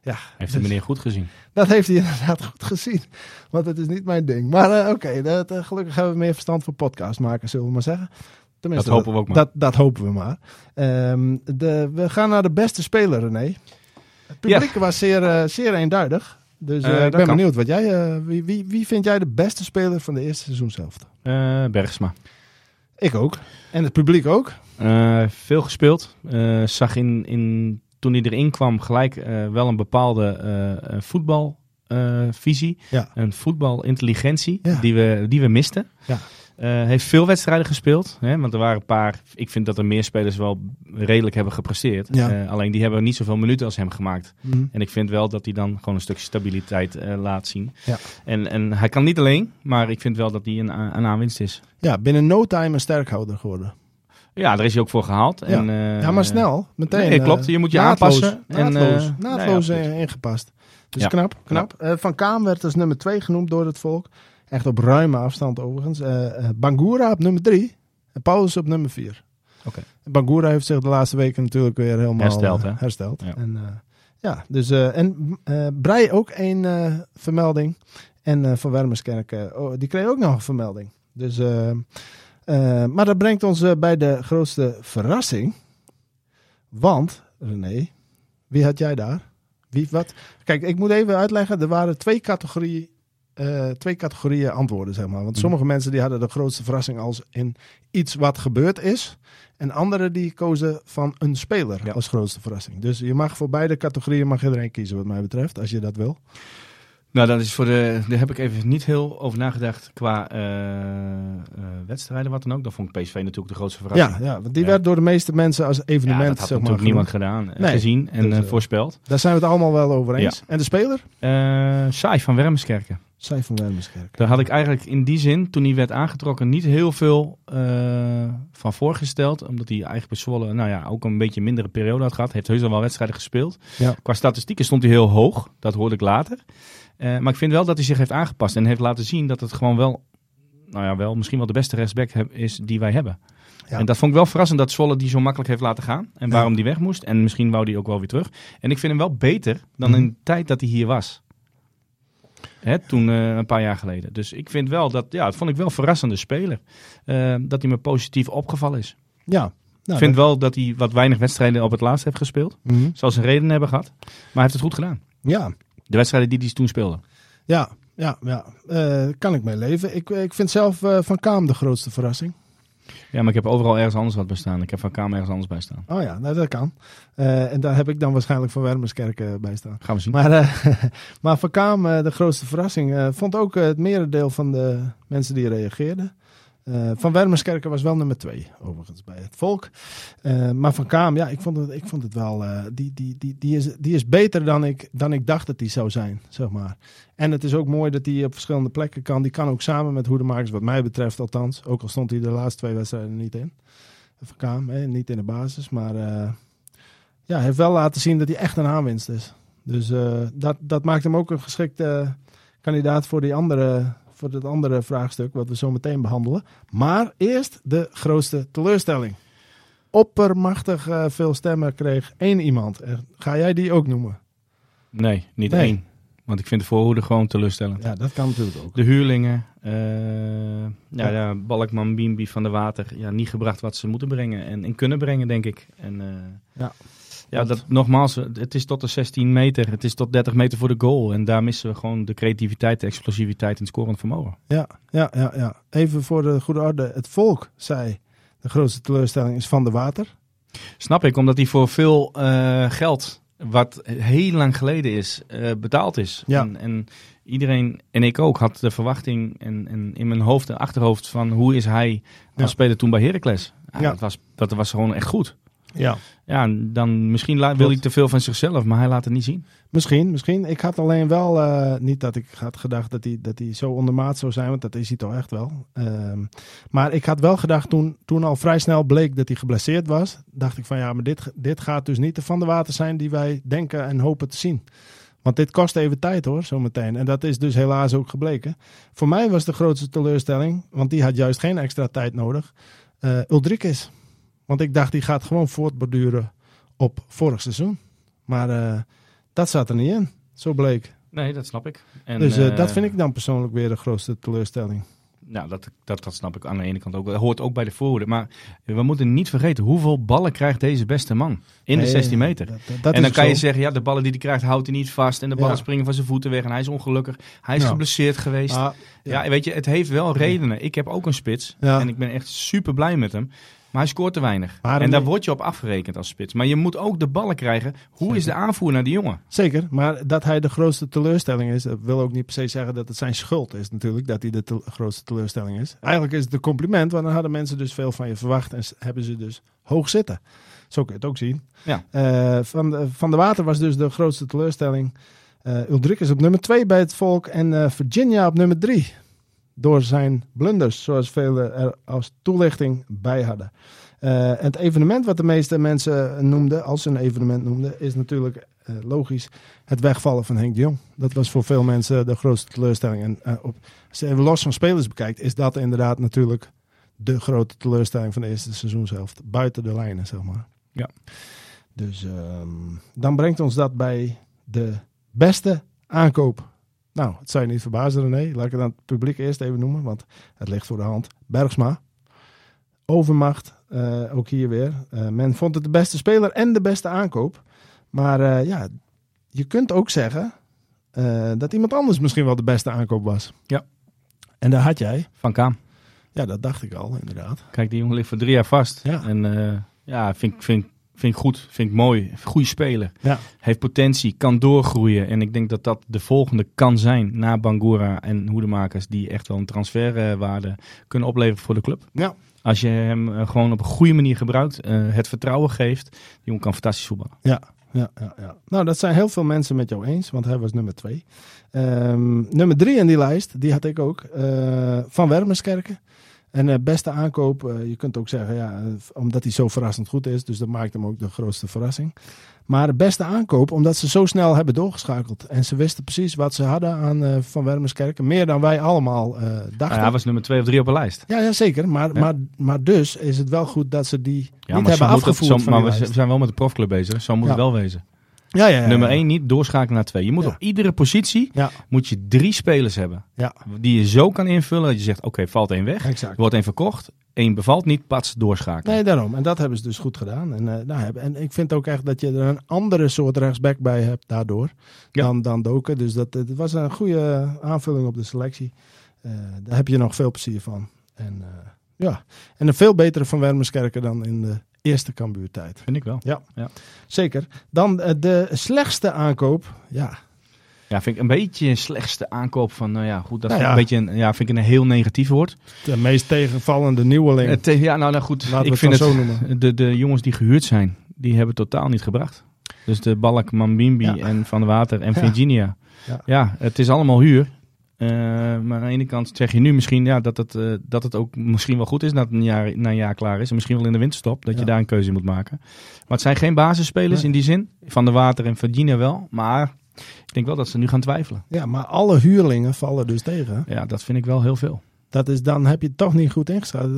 Ja, heeft de dus meneer goed gezien? Dat heeft hij inderdaad goed gezien. Want het is niet mijn ding. Maar uh, oké, okay, uh, gelukkig hebben we meer verstand van podcast maken, zullen we maar zeggen. Tenminste, dat hopen we ook maar. Dat, dat hopen we maar. Um, de, we gaan naar de beste speler, René. Het publiek ja. was zeer, zeer eenduidig. Dus uh, ik ben kan. benieuwd wat jij. Wie, wie, wie vind jij de beste speler van de eerste seizoenshelft? Bergsma. Ik ook. En het publiek ook? veel gespeeld. zag in, in, toen hij erin kwam gelijk wel een bepaalde voetbalvisie. Ja. Een voetbalintelligentie ja. die, we, die we misten. Ja. Uh, heeft veel wedstrijden gespeeld. Hè, want er waren een paar. Ik vind dat er meer spelers wel redelijk hebben gepresteerd. Ja. Uh, alleen die hebben niet zoveel minuten als hem gemaakt. Mm. En ik vind wel dat hij dan gewoon een stukje stabiliteit uh, laat zien. Ja. En, en hij kan niet alleen, maar ik vind wel dat hij een, een aanwinst is. Ja, binnen no time een sterkhouder geworden. Ja, daar is hij ook voor gehaald. Ja, en, ja maar snel. Meteen. Nee, klopt. Je moet je naadloos, aanpassen. Naadloos, en, naadloos nee, ingepast. Dus ja. knap. knap. van Kaam werd als nummer 2 genoemd door het volk. Echt op ruime afstand overigens. Uh, Bangura op nummer 3 en Paulus op nummer 4. Okay. Bangura heeft zich de laatste weken natuurlijk weer helemaal hersteld. Hè? hersteld. Ja. En, ja, dus, en Brei ook één vermelding. En Van Wermerskerk, oh, die kreeg ook nog een vermelding. Dus, maar dat brengt ons bij de grootste verrassing. Want, René, wie had jij daar? Wie, wat? Kijk, ik moet even uitleggen. Er waren twee categorieën uh, twee categorieën antwoorden, zeg maar. Want Mhm. sommige mensen die hadden de grootste verrassing als in iets wat gebeurd is. En anderen die kozen van een speler Ja. als grootste verrassing. Dus je mag voor beide categorieën mag je er één kiezen, wat mij betreft, als je dat wil. Nou, dat is voor de. Daar heb ik even niet heel over nagedacht qua eh, eh, wedstrijden, wat dan ook. Dan vond ik PSV natuurlijk de grootste verrassing. Ja, ja, want die Ja. werd door de meeste mensen als Ja, evenement dat had zeg maar, natuurlijk niemand gedaan, eh, Nee. gezien en Dus, eh, eh, voorspeld. Daar zijn we het allemaal wel over eens. En de speler? Eh Saai van Wermskerken. Zij van Wermerskerk. Daar had ik eigenlijk in die zin, toen hij werd aangetrokken, niet heel veel eh, van voorgesteld. Omdat hij eigenlijk bij Zwolle nou ja, ook een beetje een mindere periode had gehad. Heeft heus al wel wedstrijden gespeeld. Ja. Qua statistieken stond hij heel hoog. Dat hoorde ik later. Eh, maar ik vind wel dat hij zich heeft aangepast. En heeft laten zien dat het gewoon wel, nou ja, wel misschien wel de beste rechtsback is die wij hebben. Ja. En dat vond ik wel verrassend dat Zwolle die zo makkelijk heeft laten gaan. En Ja. waarom die weg moest. En misschien wou die ook wel weer terug. En ik vind hem wel beter dan Mhm. in de tijd dat hij hier was. Hè, toen eh, een paar jaar geleden. Dus ik vind wel dat, ja, dat vond ik wel een verrassende speler. Eh, dat hij me positief opgevallen is. Ja. Nou, ik vind wel dat hij wat weinig wedstrijden op het laatst heeft gespeeld. dat- Mhm. Zal zijn redenen hebben gehad. Maar hij heeft het goed gedaan. Ja, De wedstrijden die hij toen speelde. ja, ja. ja. Eh, kan ik mee leven. Ik, ik vind zelf Van Kaam de grootste verrassing. Ja, maar ik heb overal ergens anders wat bij staan. Ik heb van Kamer ergens anders bij staan. Oh ja, nou, dat kan. Uh, en daar heb ik dan waarschijnlijk van Wermerskerk uh, bij staan. Gaan we zien. Maar, uh, maar van Kaam, de grootste verrassing, vond ook het merendeel van de mensen die reageerden. Uh, van Wermerskerken was wel nummer twee, overigens, bij het volk. Uh, maar van Kaam, ja, ik vond het, ik vond het wel... Uh, die, die, die, die, is, die is beter dan ik, dan ik dacht dat hij zou zijn, zeg maar. En het is ook mooi dat hij op verschillende plekken kan. Die kan ook samen met Hoedemakers, wat mij betreft althans. Ook al stond hij de laatste twee wedstrijden niet in. Van Kaam, hè, niet in de basis. Maar ja, hij heeft wel laten zien dat hij echt een aanwinst is. Dus dat, dat maakt hem ook een geschikte kandidaat voor die andere voor het andere vraagstuk wat we zo meteen behandelen. Maar eerst de grootste teleurstelling. Oppermachtig uh, veel stemmen kreeg één iemand. Ga jij die ook noemen? Nee, niet nee. één. Want ik vind de voorhoede gewoon teleurstellend. Ja, dat kan natuurlijk ook. De huurlingen, uh, ja, ja. Balkman, Bimbi van de Water, ja, niet gebracht wat ze moeten brengen en, en kunnen brengen, denk ik. En, uh, ja. Ja, dat, nogmaals, het is tot de 16 meter. Het is tot 30 meter voor de goal. En daar missen we gewoon de creativiteit, de explosiviteit en het scorend vermogen. Ja, ja, ja, ja. Even voor de goede orde. Het volk zei, de grootste teleurstelling is van de water. Snap ik, omdat die voor veel uh, geld, wat heel lang geleden is, uh, betaald is. Ja. En, en, iedereen, en ik ook, had de verwachting en, en in mijn hoofd en achterhoofd van hoe is hij als ja. speler toen bij Heracles. Ja, ja. Dat, was, dat was gewoon echt goed. Ja. Ja, dan misschien wil hij te veel van zichzelf, maar hij laat het niet zien. Misschien, misschien. Ik had alleen wel, uh, niet dat ik had gedacht dat hij, dat hij zo ondermaat zou zijn, want dat is hij toch echt wel. Um, maar ik had wel gedacht, toen, toen al vrij snel bleek dat hij geblesseerd was, dacht ik van ja, maar dit, dit gaat dus niet de Van de Water zijn die wij denken en hopen te zien. Want dit kost even tijd hoor, zometeen. En dat is dus helaas ook gebleken. Voor mij was de grootste teleurstelling, want die had juist geen extra tijd nodig, uh, Ulrikes. Want ik dacht, die gaat gewoon voortborduren op vorig seizoen. Maar uh, dat zat er niet in, zo bleek. Nee, dat snap ik. En, dus uh, uh, dat vind ik dan persoonlijk weer de grootste teleurstelling. Nou, dat, dat, dat snap ik aan de ene kant ook. Dat hoort ook bij de voorhoede. Maar we moeten niet vergeten, hoeveel ballen krijgt deze beste man in de 16 meter? Dat, dat en dan kan zo. je zeggen, ja, de ballen die hij krijgt houdt hij niet vast. En de ballen ja. springen van zijn voeten weg en hij is ongelukkig. Hij is ja. geblesseerd geweest. Ah, ja. ja. weet je, het heeft wel redenen. Ik heb ook een spits en ik ben echt super blij met hem. Maar hij scoort te weinig. Maar en daar word je op afgerekend als spits. Maar je moet ook de ballen krijgen. Hoe Zeker. is de aanvoer naar die jongen? Zeker, maar dat hij de grootste teleurstelling is, dat wil ook niet per se zeggen dat het zijn schuld is natuurlijk, dat hij de te grootste teleurstelling is. Eigenlijk is het een compliment, want dan hadden mensen dus veel van je verwacht en hebben ze dus hoog zitten. Zo kun je het ook zien. Ja. Uh, van, de, van de Water was dus de grootste teleurstelling. Uh, Ulrich is op nummer 2 bij het volk en uh, Virginia op nummer 3 door zijn blunders, zoals velen er als toelichting bij hadden. Uh, het evenement wat de meeste mensen noemden, als ze een evenement noemden, is natuurlijk uh, logisch het wegvallen van Henk de Jong. Dat was voor veel mensen de grootste teleurstelling. En uh, op, als je even los van spelers bekijkt, is dat inderdaad natuurlijk de grote teleurstelling van de eerste seizoenshelft. Buiten de lijnen, zeg maar. Ja. Dus um, dan brengt ons dat bij de beste aankoop nou, het zou je niet verbazen, René. Laat ik het aan het publiek eerst even noemen, want het ligt voor de hand. Bergsma. Overmacht, uh, ook hier weer. Uh, men vond het de beste speler en de beste aankoop. Maar uh, ja, je kunt ook zeggen dat iemand anders misschien wel de beste aankoop was. Ja. En daar had jij. Van Kaam. Ja, dat dacht ik al, inderdaad. Kijk, die jongen ligt voor drie jaar vast. Ja. En ja, vind, vind, Vind ik goed, vind ik mooi. Goede speler. Ja. Heeft potentie, kan doorgroeien. En ik denk dat dat de volgende kan zijn na Bangura en Hoedemakers. Die echt wel een transferwaarde kunnen opleveren voor de club. Ja. Als je hem uh, gewoon op een goede manier gebruikt, uh, het vertrouwen geeft. Die jongen kan fantastisch voetballen. Ja, ja, ja, ja. Nou, dat zijn heel veel mensen met jou eens, want hij was nummer twee. Um, nummer drie in die lijst, die had ik ook, uh, van Wermerskerken. En uh, beste aankoop, uh, je kunt ook zeggen, ja, omdat hij zo verrassend goed is. Dus dat maakt hem ook de grootste verrassing. Maar de beste aankoop, omdat ze zo snel hebben doorgeschakeld. En ze wisten precies wat ze hadden aan Van Wermerskerken. Meer dan wij allemaal dachten. Ja, hij was nummer twee of drie op een lijst. Ja, ja zeker. Maar, ja. maar, maar dus is het wel goed dat ze die ja, niet hebben afgevoerd het, zo, Maar we zijn wel met de profclub bezig. Zo moet het wel wezen. Ja, ja, ja, Nummer 1 niet, doorschakelen naar 2. Je moet op iedere positie moet je drie spelers hebben. Die je zo kan invullen dat je zegt, oké, valt één weg. Exact. Wordt één verkocht. één bevalt niet, pats, doorschakelen. Nee, daarom. En dat hebben ze dus goed gedaan. En, uh, nou, en ik vind ook echt dat je er een andere soort rechtsback bij hebt daardoor. Dan, dan Doken. Dus dat, het was een goede aanvulling op de selectie. Uh, daar heb je nog veel plezier van. En uh, Ja, en een veel betere Van Wermerskerken dan in de eerste Cambuurtijd. Vind ik wel. Ja, ja. zeker. Dan uh, de slechtste aankoop. Ja. Ja, vind ik een beetje een slechtste aankoop van, nou ja, goed, dat nou ja. vind ik een beetje een, ja, vind ik een heel negatief woord. De meest tegenvallende nieuweling. Uh, ja, nou, nou goed, Laten ik vind het, zo noemen. De, de jongens die gehuurd zijn, die hebben totaal niet gebracht. Dus de Balk, Mambimbi en Van Water en Virginia. Ja, het is allemaal huur. Uh, maar aan de ene kant zeg je nu misschien ja, dat, het, uh, dat het ook misschien wel goed is dat het een jaar, na een jaar klaar is. En misschien wel in de winterstop, dat je daar een keuze in moet maken. Maar het zijn geen basisspelers in die zin. Van de Water en Virginia wel. Maar ik denk wel dat ze nu gaan twijfelen. Ja, maar alle huurlingen vallen dus tegen. Ja, dat vind ik wel heel veel. Dat is, dan heb je het toch niet goed ingeschat.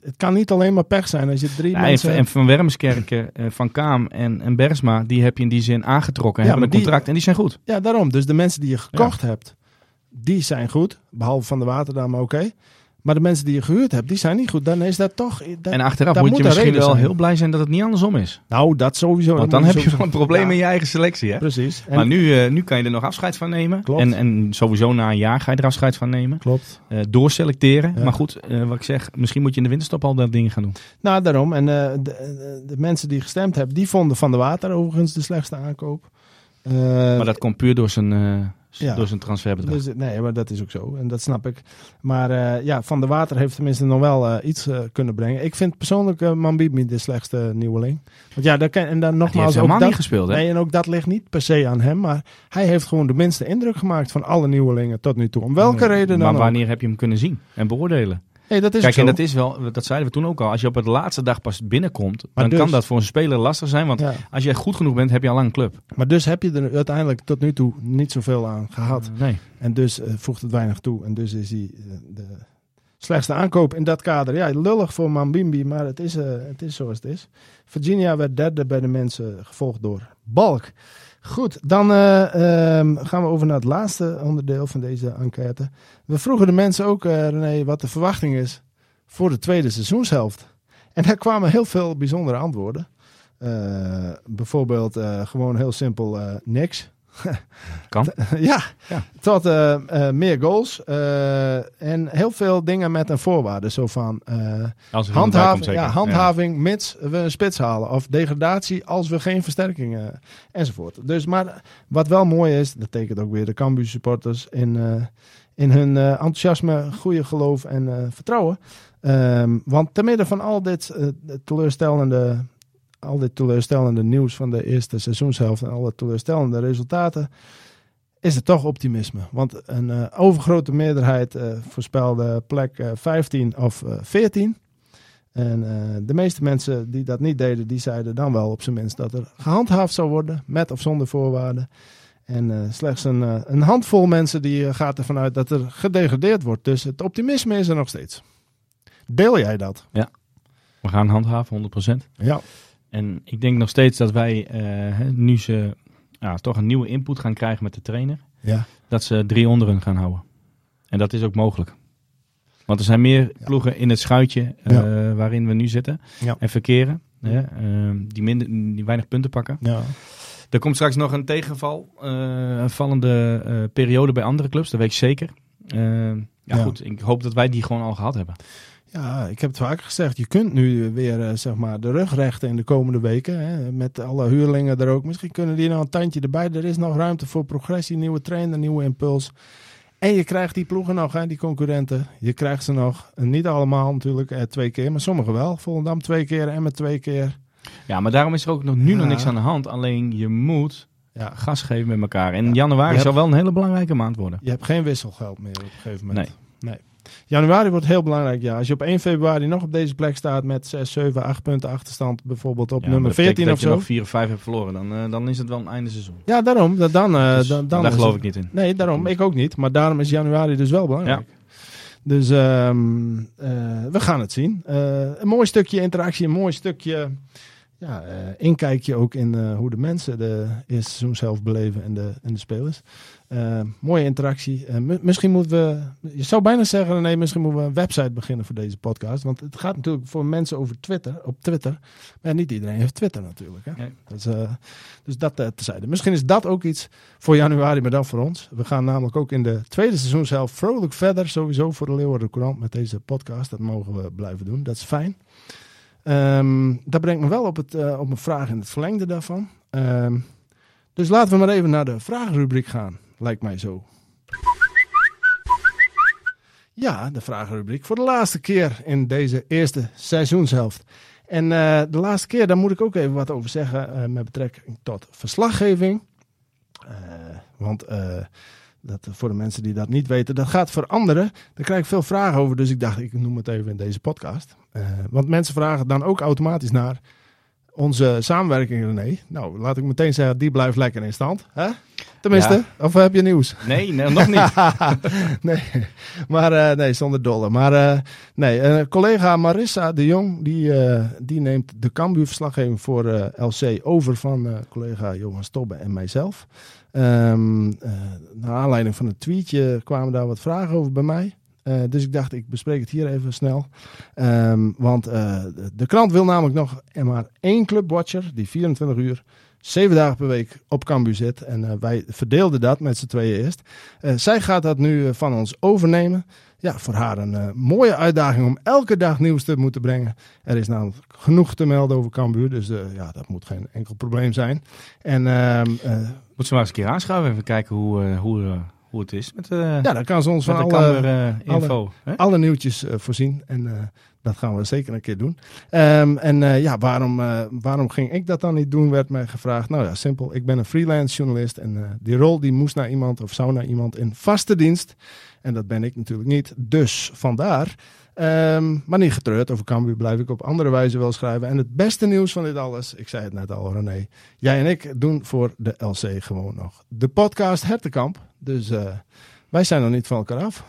Het kan niet alleen maar pech zijn als je drie ja, mensen... En Van Wermskerken, eh, Van Kaam en, en Bersma, die heb je in die zin aangetrokken. Ja, hebben een contract en die zijn goed. Ja, daarom. Dus de mensen die je gekocht hebt, die zijn goed. Behalve van de Waterdame, oké. Maar de mensen die je gehuurd hebt, die zijn niet goed. Dan is dat toch... Dat, en achteraf moet je misschien wel heel blij zijn dat het niet andersom is. Nou, dat sowieso. Want dan heb je wel een probleem in je eigen selectie. Hè? Precies. maar nu, uh, nu kan je er nog afscheid van nemen. Klopt. En, en sowieso na een jaar ga je er afscheid van nemen. Klopt. Uh, doorselecteren. Maar goed, uh, wat ik zeg, misschien moet je in de winterstop al dat dingen gaan doen. Nou, daarom. En de, de, mensen die gestemd hebben, die vonden Van de Water overigens de slechtste aankoop. Maar dat komt puur door zijn ja. door zijn transferbedrag. Dus, nee, maar dat is ook zo. En dat snap ik. Maar uh, ja, Van de Water heeft tenminste nog wel uh, iets uh, kunnen brengen. Ik vind persoonlijk uh, Mambibi de slechtste nieuweling. Want ja, daar kan, en dan nogmaals... Ja, ook dat, niet gespeeld, hè? Nee, en ook dat ligt niet per se aan hem. Maar hij heeft gewoon de minste indruk gemaakt van alle nieuwelingen tot nu toe. Om welke reden dan Maar wanneer heb je hem kunnen zien en beoordelen? Nee, dat is Kijk, en dat is wel, dat zeiden we toen ook al. Als je op het laatste dag pas binnenkomt, dan dus- kan dat voor een speler lastig zijn. Want als je goed genoeg bent, heb je al lang een club. Maar dus heb je er uiteindelijk tot nu toe niet zoveel aan gehad. Uh, nee. En dus uh, voegt het weinig toe. En dus is hij uh, de slechtste aankoop in dat kader. Ja, lullig voor Mambimbi, maar het is, het is zoals het is. Virginia werd derde bij de mensen, gevolgd door Balk. Goed, dan uh, um, gaan we over naar het laatste onderdeel van deze enquête. We vroegen de mensen ook, uh, René, wat de verwachting is voor de tweede seizoenshelft. En daar kwamen heel veel bijzondere antwoorden. Uh, bijvoorbeeld gewoon heel simpel niks. Kan. ja, ja, tot uh, uh, meer goals. Uh, en heel veel dingen met een voorwaarde. Zo van handhaving, ja, handhaving mits we een spits halen. Of degradatie als we geen versterkingen enzovoort. Dus, maar wat wel mooi is, dat tekent ook weer de Cambuur supporters in, in hun enthousiasme, goede geloof en vertrouwen. Um, want te midden van al dit teleurstellende al dit teleurstellende nieuws van de eerste seizoenshelft en alle teleurstellende resultaten, is er toch optimisme. Want een uh, overgrote meerderheid uh, voorspelde plek uh, 15 of 14. En de meeste mensen die dat niet deden, die zeiden dan wel op zijn minst dat er gehandhaafd zou worden, met of zonder voorwaarden. En slechts een, een, handvol mensen die gaat ervan uit dat er gedegradeerd wordt. Dus het optimisme is er nog steeds. Deel jij dat? Ja, we gaan handhaven, 100%. Ja. En ik denk nog steeds dat wij uh, nu ze toch een nieuwe input gaan krijgen met de trainer. Ja. Dat ze drie onderen gaan houden. En dat is ook mogelijk. Want er zijn meer ploegen in het schuitje uh, waarin we nu zitten en verkeren. Uh, die, minder, die weinig punten pakken. Ja. Er komt straks nog een tegenval, een vallende periode bij andere clubs, dat weet ik zeker. ja, goed, ik hoop dat wij die gewoon al gehad hebben. Ja, ik heb het vaker gezegd. Je kunt nu weer uh, zeg maar de rug rechten in de komende weken. Hè, met alle huurlingen er ook. Misschien kunnen die nog een tandje erbij. Er is nog ruimte voor progressie, nieuwe trainer, nieuwe impuls. En je krijgt die ploegen nog, hè, die concurrenten. Je krijgt ze nog. En niet allemaal natuurlijk, eh, twee keer. Maar sommigen wel. Volendam twee keer en met twee keer. Ja, maar daarom is er ook nog nu nog niks aan de hand. Alleen je moet ja. gas geven met elkaar. En januari zal wel een hele belangrijke maand worden. Je hebt geen wisselgeld meer op een gegeven moment. Nee. nee. Januari wordt heel belangrijk, ja. Als je op 1 februari nog op deze plek staat met 6, 7, 8 punten achterstand, bijvoorbeeld op nummer 14 of zo. Als je nog 4 of 5 hebt verloren, dan, uh, dan is het wel een einde seizoen. Ja, daarom. Dan, dan, uh, dus, dan, dan daar geloof ik niet in. Nee, daarom. Ik ook niet. Maar daarom is januari dus wel belangrijk. Ja. Dus um, we gaan het zien. een mooi stukje interactie, een mooi stukje ja, uh, inkijkje ook in uh, hoe de mensen de eerste seizoen zelf beleven en de, en de spelers. Uh, mooie interactie. misschien moeten we, je zou bijna zeggen, nee, misschien moeten we een website beginnen voor deze podcast. Want het gaat natuurlijk voor mensen over Twitter, op Twitter. Maar niet iedereen heeft Twitter natuurlijk. Hè? Nee. Dus, dus dat tezijde. Misschien is dat ook iets voor januari, maar dan voor ons. We gaan namelijk ook in de tweede seizoen zelf vrolijk verder, sowieso voor de Leeuwarden Courant met deze podcast. Dat mogen we blijven doen. Dat is fijn. Um, dat brengt me wel op, het, uh, op een vraag in het verlengde daarvan. Um, dus laten we maar even naar de vragenrubriek gaan. Lijkt mij zo. Ja, de vragenrubriek voor de laatste keer in deze eerste seizoenshelft. En uh, de laatste keer, daar moet ik ook even wat over zeggen uh, met betrekking tot verslaggeving. want dat, voor de mensen die dat niet weten, dat gaat veranderen. Daar krijg ik veel vragen over, dus ik dacht, ik noem het even in deze podcast. Uh, want mensen vragen dan ook automatisch naar onze samenwerking, René. Nou, laat ik meteen zeggen, die blijft lekker in stand. Hè? Tenminste, of heb je nieuws? Nee, nee nog niet. nee, maar uh, nee, zonder dolle. Maar uh, nee, collega Marissa de Jong, die, die neemt de Cambuur-verslaggeving voor LC over van collega Johan Stobbe en mijzelf. Um, naar aanleiding van een tweetje kwamen daar wat vragen over bij mij. Uh, dus ik dacht, ik bespreek het hier even snel. Um, want uh, de krant wil namelijk nog maar één clubwatcher die 24 uur, 7 dagen per week op Cambuur zit. En wij verdeelden dat met z'n tweeën eerst. zij gaat dat nu van ons overnemen. Ja, voor haar een mooie uitdaging om elke dag nieuws te moeten brengen. Er is namelijk genoeg te melden over Cambuur, dus ja, dat moet geen enkel probleem zijn. En ehm, moet ze maar eens een keer aanschuiven. Even kijken hoe, hoe, hoe het is. Met, ja, dan kan ze ons van alle, info, alle, alle, nieuwtjes voorzien. En dat gaan we zeker een keer doen. Um, en ja, waarom, waarom ging ik dat dan niet doen, werd mij gevraagd. Nou ja, simpel. Ik ben een freelance journalist. En die rol die moest naar iemand of zou naar iemand in vaste dienst. En dat ben ik natuurlijk niet. Dus vandaar Um, maar niet getreurd, over Cambuur blijf ik op andere wijze wel schrijven. En het beste nieuws van dit alles, ik zei het net al René, jij en ik doen voor de LC gewoon nog de podcast Hertenkamp. Dus wij zijn nog niet van elkaar af.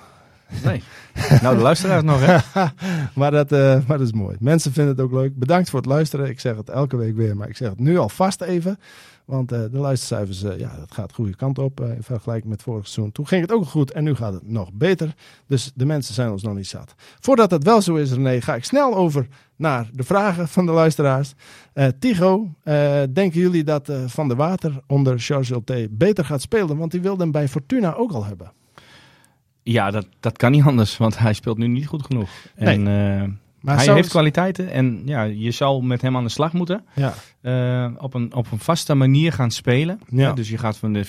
Nee, nou de luisteraars nog hè. maar, dat, uh, maar dat is mooi. Mensen vinden het ook leuk. Bedankt voor het luisteren. Ik zeg het elke week weer, maar ik zeg het nu alvast even. Want uh, de luistercijfers, uh, ja, dat gaat de goede kant op in vergelijking met vorig seizoen. Toen ging het ook goed en nu gaat het nog beter. Dus de mensen zijn ons nog niet zat. Voordat het wel zo is, René, ga ik snel over naar de vragen van de luisteraars. Tigo, denken jullie dat Van der Water onder Charles Ulte beter gaat spelen? Want die wilde hem bij Fortuna ook al hebben. Ja, dat, dat kan niet anders, want hij speelt nu niet goed genoeg. Nee. En, maar hij heeft kwaliteiten en ja, je zal met hem aan de slag moeten. Ja. Uh, op, een, op een vaste manier gaan spelen. Ja. dus je gaat van de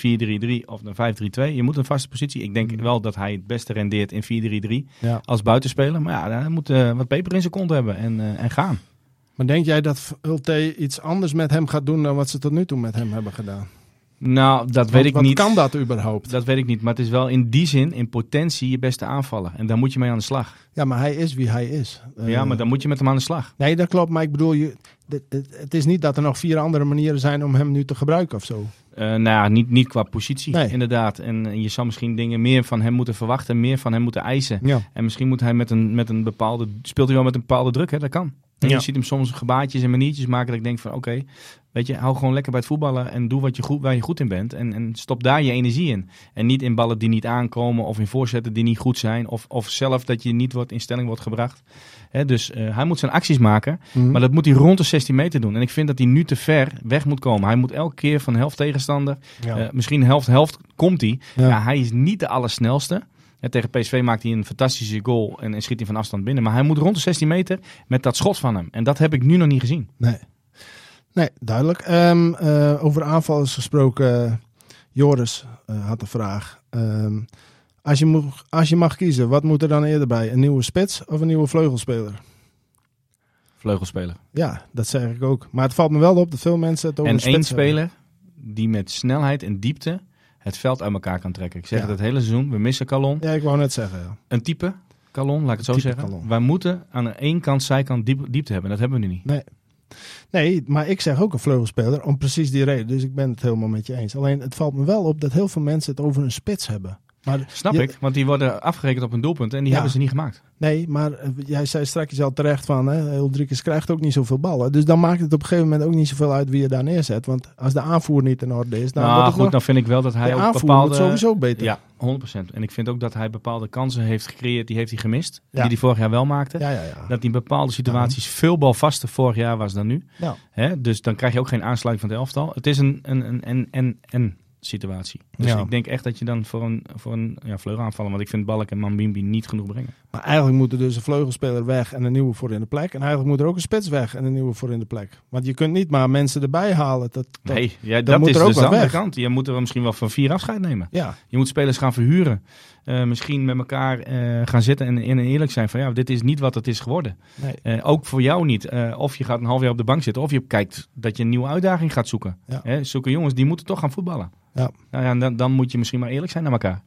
4-3-3 of de 5-3-2. Je moet een vaste positie. Ik denk mm. wel dat hij het beste rendeert in 4-3-3 ja. als buitenspeler. Maar ja, hij moet uh, wat peper in zijn kont hebben en, uh, en gaan. Maar denk jij dat Ulte iets anders met hem gaat doen dan wat ze tot nu toe met hem hebben gedaan? Nou, dat weet ik wat niet. kan dat überhaupt? Dat weet ik niet. Maar het is wel in die zin, in potentie, je beste aanvallen. En daar moet je mee aan de slag. Ja, maar hij is wie hij is. Ja, maar dan moet je met hem aan de slag. Nee, dat klopt. Maar ik bedoel, je, het is niet dat er nog vier andere manieren zijn om hem nu te gebruiken of zo. Uh, nou ja, niet, niet qua positie, nee. inderdaad. En, je zou misschien dingen meer van hem moeten verwachten, meer van hem moeten eisen. Ja. En misschien moet hij met een, met een bepaalde, speelt hij wel met een bepaalde druk, hè? dat kan. En ja. je ziet hem soms gebaatjes en maniertjes maken dat ik denk van oké, weet je, hou gewoon lekker bij het voetballen en doe wat je goed, waar je goed in bent. En, en stop daar je energie in. En niet in ballen die niet aankomen of in voorzetten die niet goed zijn. Of, of zelf dat je niet wordt, in stelling wordt gebracht. He, dus uh, hij moet zijn acties maken, mm. maar dat moet hij rond de 16 meter doen. En ik vind dat hij nu te ver weg moet komen. Hij moet elke keer van helft tegenstander, ja. uh, misschien helft-helft komt hij. Ja. ja. hij is niet de allersnelste. Ja, tegen PSV maakt hij een fantastische goal en, en schiet hij van afstand binnen. Maar hij moet rond de 16 meter met dat schot van hem. En dat heb ik nu nog niet gezien. Nee, nee duidelijk. Um, uh, over aanvallers gesproken, Joris uh, had een vraag. Um, als, je mag, als je mag kiezen, wat moet er dan eerder bij? Een nieuwe spits of een nieuwe vleugelspeler? Vleugelspeler. Ja, dat zeg ik ook. Maar het valt me wel op dat veel mensen het over En één speler die met snelheid en diepte het veld uit elkaar kan trekken. Ik zeg het het hele seizoen. We missen Calon. Ja, ik wou net zeggen. Een type Calon, laat ik het zo zeggen. Wij moeten aan de één kant, zijkant diep, diepte hebben. Dat hebben we nu niet. Nee. Nee, maar ik zeg ook een vleugelspeler om precies die reden. Dus ik ben het helemaal met je eens. Alleen het valt me wel op dat heel veel mensen het over een spits hebben. Maar Snap ik, want die worden afgerekend op een doelpunt en die hebben ze niet gemaakt. Nee, maar eh, jij zei straks al terecht van, hè, Ulrikes krijgt ook niet zoveel ballen. Dus dan maakt het op een gegeven moment ook niet zoveel uit wie je daar neerzet. Want als de aanvoer niet in orde is, dan nou, wordt het goed, dan vind ik wel dat hij ook bepaalde... sowieso beter. Ja, 100%. En ik vind ook dat hij bepaalde kansen heeft gecreëerd, die heeft hij gemist. Die hij vorig jaar wel maakte. Ja, ja, dat hij in bepaalde situaties veel balvaster vorig jaar was dan nu. Hè? Dus dan krijg je ook geen aansluiting van het elftal. Het is een, een, een, en, en, en situatie. Dus ik denk echt dat je dan voor een, voor een ja, vleugelaanvallen, want ik vind Balk en Mambimbi niet genoeg brengen. Maar eigenlijk moet er dus een vleugelspeler weg en een nieuwe voor in de plek. En eigenlijk moet er ook een spits weg en een nieuwe voor in de plek. Want je kunt niet maar mensen erbij halen. Dat, dat nee, ja, dat moet is er ook dus de andere kant. Je moet er misschien wel van vier afscheid nemen. Ja. Je moet spelers gaan verhuren. Uh, misschien met elkaar uh, gaan zitten en, en eerlijk zijn van ja, dit is niet wat het is geworden. Nee. Uh, ook voor jou niet. of je gaat een half jaar op de bank zitten, of je kijkt dat je een nieuwe uitdaging gaat zoeken. Ja. zulke jongens die moeten toch gaan voetballen. Ja. Nou ja, dan, dan moet je misschien maar eerlijk zijn naar elkaar.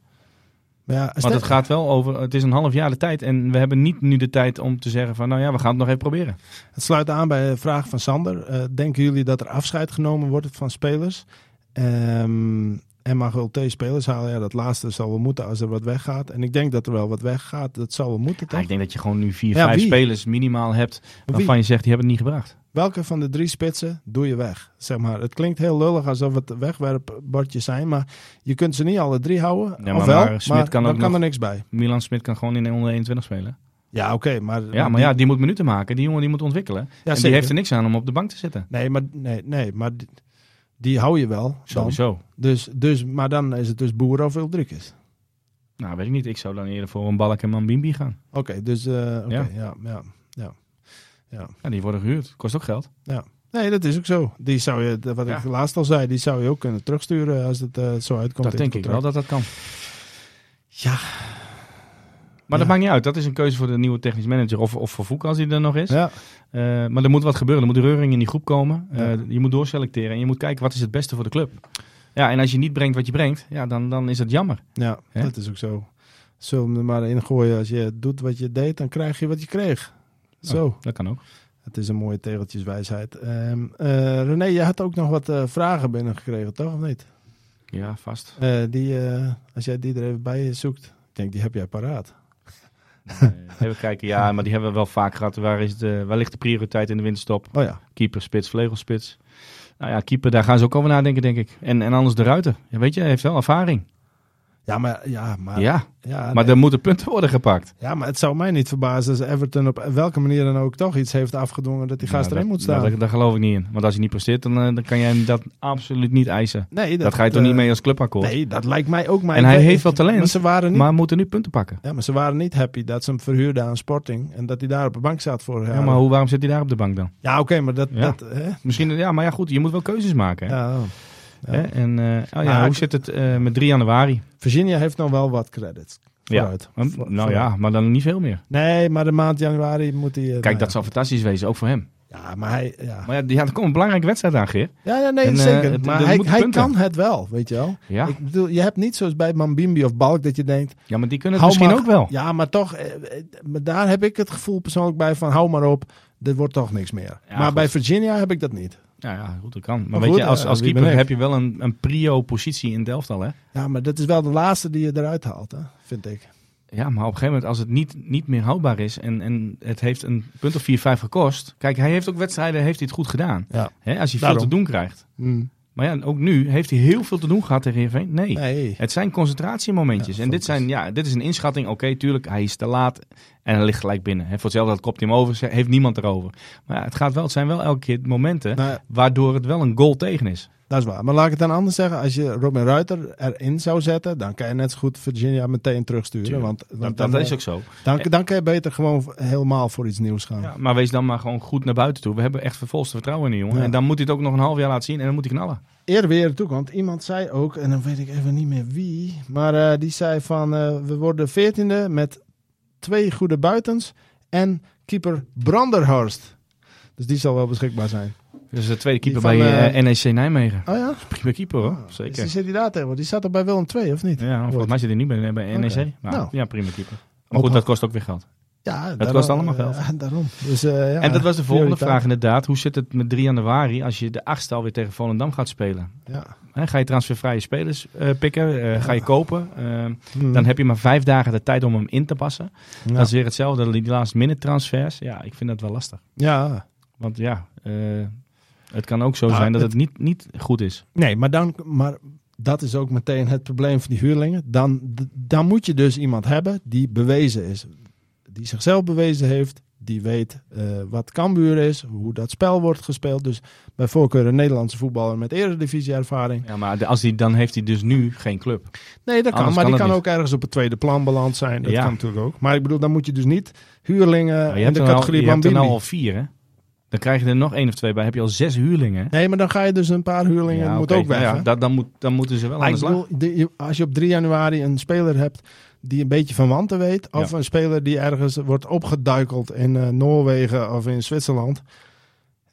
Maar ja, Want het gaat wel over, het is een half jaar de tijd en we hebben niet nu de tijd om te zeggen van nou ja, we gaan het nog even proberen. Het sluit aan bij de vraag van Sander. Denken jullie dat er afscheid genomen wordt van spelers? Um, en mag wel spelers halen. Ja, dat laatste zal wel moeten als er wat weggaat. En ik denk dat er wel wat weggaat. Dat zal wel moeten, toch? Ja, ik denk dat je gewoon nu vier, vijf spelers minimaal hebt waarvan je zegt, die hebben het niet gebracht. Welke van de drie spitsen doe je weg? Zeg maar, het klinkt heel lullig alsof het wegwerpbordjes zijn, maar je kunt ze niet alle drie houden. Ja, maar, wel, maar, kan dan kan er niks bij. Milan Smit kan gewoon in onder 21 spelen. Ja, oké, maar... Ja, maar, ja, die moet minuten maken. Die jongen die moet ontwikkelen. Ja, en die heeft er niks aan om op de bank te zitten. Nee, maar, nee, nee, maar die hou je wel. Sowieso. Dus, dus, maar dan is het dus boer of is. Nou, weet ik niet. Ik zou dan eerder voor een Balk en Mambimbi gaan. Oké, dus uh, ja. ja, ja, ja, ja. Ja, die worden gehuurd. Kost ook geld. Ja. Nee, dat is ook zo. Die zou je, wat ik laatst al zei, die zou je ook kunnen terugsturen als het uh, zo uitkomt. Dat denk ik wel dat dat kan. Ja, maar dat maakt niet uit. Dat is een keuze voor de nieuwe technisch manager of, of voor Voek als hij er nog is. Ja. Uh, maar er moet wat gebeuren. Er moet reuring in die groep komen. Uh, je moet doorselecteren en je moet kijken wat is het beste voor de club. Ja, en als je niet brengt wat je brengt, ja, dan, dan is het jammer. Ja, dat is ook zo. Zullen we er maar in gooien. Als je doet wat je deed, dan krijg je wat je kreeg. Zo. Oh, dat kan ook. Het is een mooie tegeltjeswijsheid. Um, uh, René, je had ook nog wat vragen binnengekregen, toch? Of niet? Ja, vast. die, als jij die er even bij zoekt, ik denk die heb jij paraat. Even kijken, ja, maar die hebben we wel vaak gehad. Waar, is de, waar ligt de prioriteit in de winterstop? Oh ja. Keeper, spits, vlegelspits. Nou ja, keeper, daar gaan ze ook over nadenken, denk ik. En, en anders de ruiter. Ja, weet je, hij heeft wel ervaring. Ja, maar, ja, maar, ja, maar er moeten punten worden gepakt. Ja, maar het zou mij niet verbazen als Everton op welke manier dan ook toch iets heeft afgedwongen dat die gast erin moet staan. Nou, daar, geloof ik niet in. Want als hij niet presteert, dan, eh, dan kan jij toch absoluut niet eisen. Nee, dat, ga je toch niet mee als clubakkoord? Nee, dat lijkt mij ook. Maar en hij heeft wel talent, maar, ze waren niet, maar moeten nu punten pakken. Ja, maar ze waren niet happy dat ze hem verhuurden aan Sporting en dat hij daar op de bank zat voor. Ja, maar hoe, waarom zit hij daar op de bank dan? Ja, oké, maar dat... Ja. dat hè? Misschien, ja, maar ja goed, je moet wel keuzes maken. Hè? Ja, En uh, oh ja, hoe zit het uh, met 3 januari? Virginia heeft nog wel wat credits. Vooruit. Ja, nou ja, maar dan niet veel meer. Nee, maar de maand januari moet hij... Uh, Kijk, nou dat zou fantastisch wezen, ook voor hem. Ja, maar hij... Ja. Maar ja, die had, komt een belangrijke wedstrijd aan, Geer. Ja, ja nee, en, zeker. Maar hij, hij kan het wel, weet je wel. Ja. Ik bedoel, je hebt niet zoals bij Mambimbi of Balk dat je denkt... Ja, maar die kunnen het misschien ook wel. Ja, maar toch, maar daar heb ik het gevoel persoonlijk bij van hou maar op, dit wordt toch niks meer. Maar goed. bij Virginia heb ik dat niet. Ja, ja, goed, dat kan. Maar, maar weet goed, je, als, als keeper heb je wel een, een prio-positie in Delft al, hè? Ja, maar dat is wel de laatste die je eruit haalt, hè? vind ik. Ja, maar op een gegeven moment, als het niet, niet meer houdbaar is en, en het heeft een punt of 4, 5 gekost. Kijk, hij heeft ook wedstrijden, heeft hij het goed gedaan. Ja. Hè, als hij veel te doen krijgt. Mm. Maar ja, ook nu heeft hij heel veel te doen gehad tegen Heerenveen. Nee, nee. het zijn concentratiemomentjes. Ja, en dit, zijn, ja, dit is een inschatting. Oké, tuurlijk, hij is te laat en hij ligt gelijk binnen. He, voor hetzelfde dat kopt hij hem over, heeft niemand erover. Maar ja, het, gaat wel, het zijn wel elke keer momenten nou, waardoor het wel een goal tegen is. Dat is waar. Maar laat ik het dan anders zeggen. Als je Robin Ruiter erin zou zetten, dan kan je net zo goed Virginia meteen terugsturen. Want, want dat, dan, is ook zo. Dan, dan kan je beter gewoon helemaal voor iets nieuws gaan. Ja, maar wees dan maar gewoon goed naar buiten toe. We hebben echt vervolste vertrouwen in die jongen. Ja. En dan moet hij het ook nog een half jaar laten zien en dan moet hij knallen. Eerder weer toe, want iemand zei ook, en dan weet ik even niet meer wie, maar uh, die zei van uh, we worden veertiende met twee goede buitens en keeper Branderhorst. Dus die zal wel beschikbaar zijn. Dus de tweede keeper van, bij uh, NEC Nijmegen. Oh ja? Prima keeper hoor, zeker. Dus die zit hij daar tegen? Die zat er bij Willem 2 of niet? Ja, volgens mij zit hij niet bij, bij NEC. Okay. Nou, nou, ja, prima keeper. Maar goed, dat kost ook weer geld. Ja, dat kost allemaal geld. Uh, daarom. Dus, uh, ja, en dat was de volgende vraag inderdaad. Hoe zit het met 3 januari als je de achtste alweer tegen Volendam gaat spelen? Ja. ga je transfervrije spelers uh, pikken? Ga je kopen? Hmm. Dan heb je maar vijf dagen de tijd om hem in te passen. Dat is weer hetzelfde. Die last minute transfers. Ja, ik vind dat wel lastig. Ja. Want ja, het kan ook zo nou, zijn dat het, het, niet, niet goed is. Nee, maar dan... Maar dat is ook meteen het probleem van die huurlingen. Dan, dan moet je dus iemand hebben die bewezen is die zichzelf bewezen heeft. Die weet uh, wat Cambuur is, hoe dat spel wordt gespeeld. Dus bij voorkeur een Nederlandse voetballer met eredivisie-ervaring. Ja, maar als die, dan heeft hij dus nu geen club. Nee, dat kan. maar die kan ook ergens op het tweede plan beland zijn. Dat kan natuurlijk ook. Maar ik bedoel, dan moet je dus niet huurlingen in de categorie al, Je hebt er nou al vier, hè? Dan krijg je er nog één of twee bij. Heb je al zes huurlingen? Nee, maar dan ga je dus een paar huurlingen. Ja, moet ook weg. Ja, dat, dan, moet, dan moeten ze wel aan de slag. Bedoel, als je op 3 januari een speler hebt die een beetje van wanten weet. Of een speler die ergens wordt opgeduikeld in uh, Noorwegen of in Zwitserland.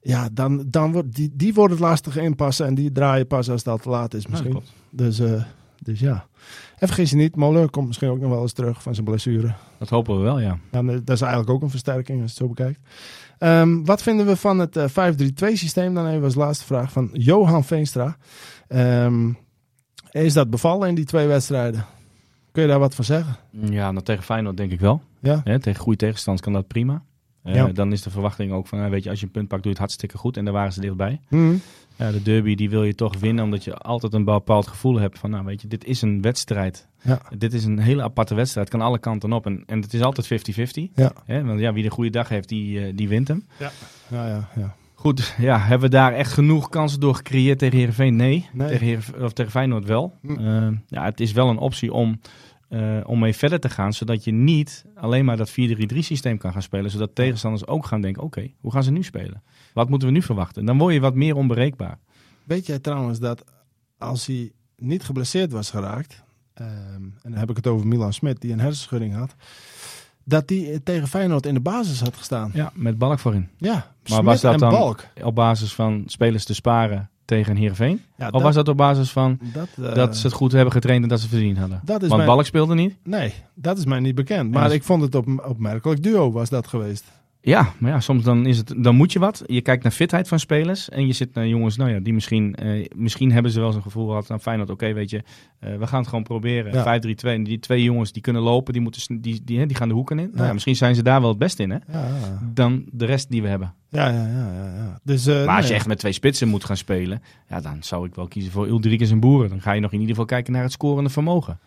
Ja, dan, dan wordt die, die wordt het lastig inpassen en die draaien pas als dat te laat is misschien. Ja, dus, uh, dus ja. En vergis je niet, Moller komt misschien ook nog wel eens terug van zijn blessure. Dat hopen we wel, ja. Dan, eh, dat is eigenlijk ook een versterking als je het zo bekijkt. Um, wat vinden we van het uh, 5-3-2 systeem? Dan even als laatste vraag van Johan Veenstra. Um, is dat bevallen in die twee wedstrijden? Kun je daar wat van zeggen? Ja, nou, tegen Feyenoord denk ik wel. Ja? tegen goede tegenstanders kan dat prima. Uh, Dan is de verwachting ook van, weet je, als je een punt pakt, doe je het hartstikke goed. En daar waren ze dichtbij. Mm. Ja, de derby die wil je toch winnen, omdat je altijd een bepaald gevoel hebt van, nou weet je, dit is een wedstrijd. Ja. Dit is een hele aparte wedstrijd, kan alle kanten op. En, en het is altijd 50-50. Ja. Want ja, wie de goede dag heeft, die, uh, die wint hem. Ja, ja, ja. ja. Goed, ja, hebben we daar echt genoeg kansen door gecreëerd tegen Heerenveen? Nee, nee. Tegen, Heer, of tegen Feyenoord wel. Hm. Uh, ja, het is wel een optie om uh, om mee verder te gaan. Zodat je niet alleen maar dat 4-3-3 systeem kan gaan spelen. Zodat tegenstanders ook gaan denken, oké, hoe gaan ze nu spelen? Wat moeten we nu verwachten? Dan word je wat meer onbereikbaar. Weet jij trouwens dat als hij niet geblesseerd was geraakt... Um, en dan heb ik het over Milan Smit, die een hersenschudding had... dat hij tegen Feyenoord in de basis had gestaan. Ja, met Balk voorin. Ja, maar Smit was dat dan Balk. op basis van spelers te sparen tegen Heerenveen? Ja, of was dat op basis van dat, dat, ze het goed hebben getraind en dat ze verdiend hadden? Dat is Want Balk speelde niet? Nee, dat is mij niet bekend. Maar ik vond het op, opmerkelijk duo was dat geweest. Ja, maar ja, soms dan, is het, dan moet je wat. Je kijkt naar fitheid van spelers. En je zit naar jongens, nou ja, die misschien, uh, misschien hebben ze wel zo'n gevoel gehad. Nou, fijn dat, oké, weet je, uh, we gaan het gewoon proberen. Ja. 5-3-2. En die twee jongens die kunnen lopen, die, moeten, die, die, die gaan de hoeken in. Nou ja. Misschien zijn ze daar wel het beste in, hè? Ja, dan de rest die we hebben. Ja, ja, ja. ja, ja. Dus, uh, maar als je echt met twee spitsen moet gaan spelen, ja, dan zou ik wel kiezen voor Ulrikes en Boeren. Dan ga je nog in ieder geval kijken naar het scorende vermogen.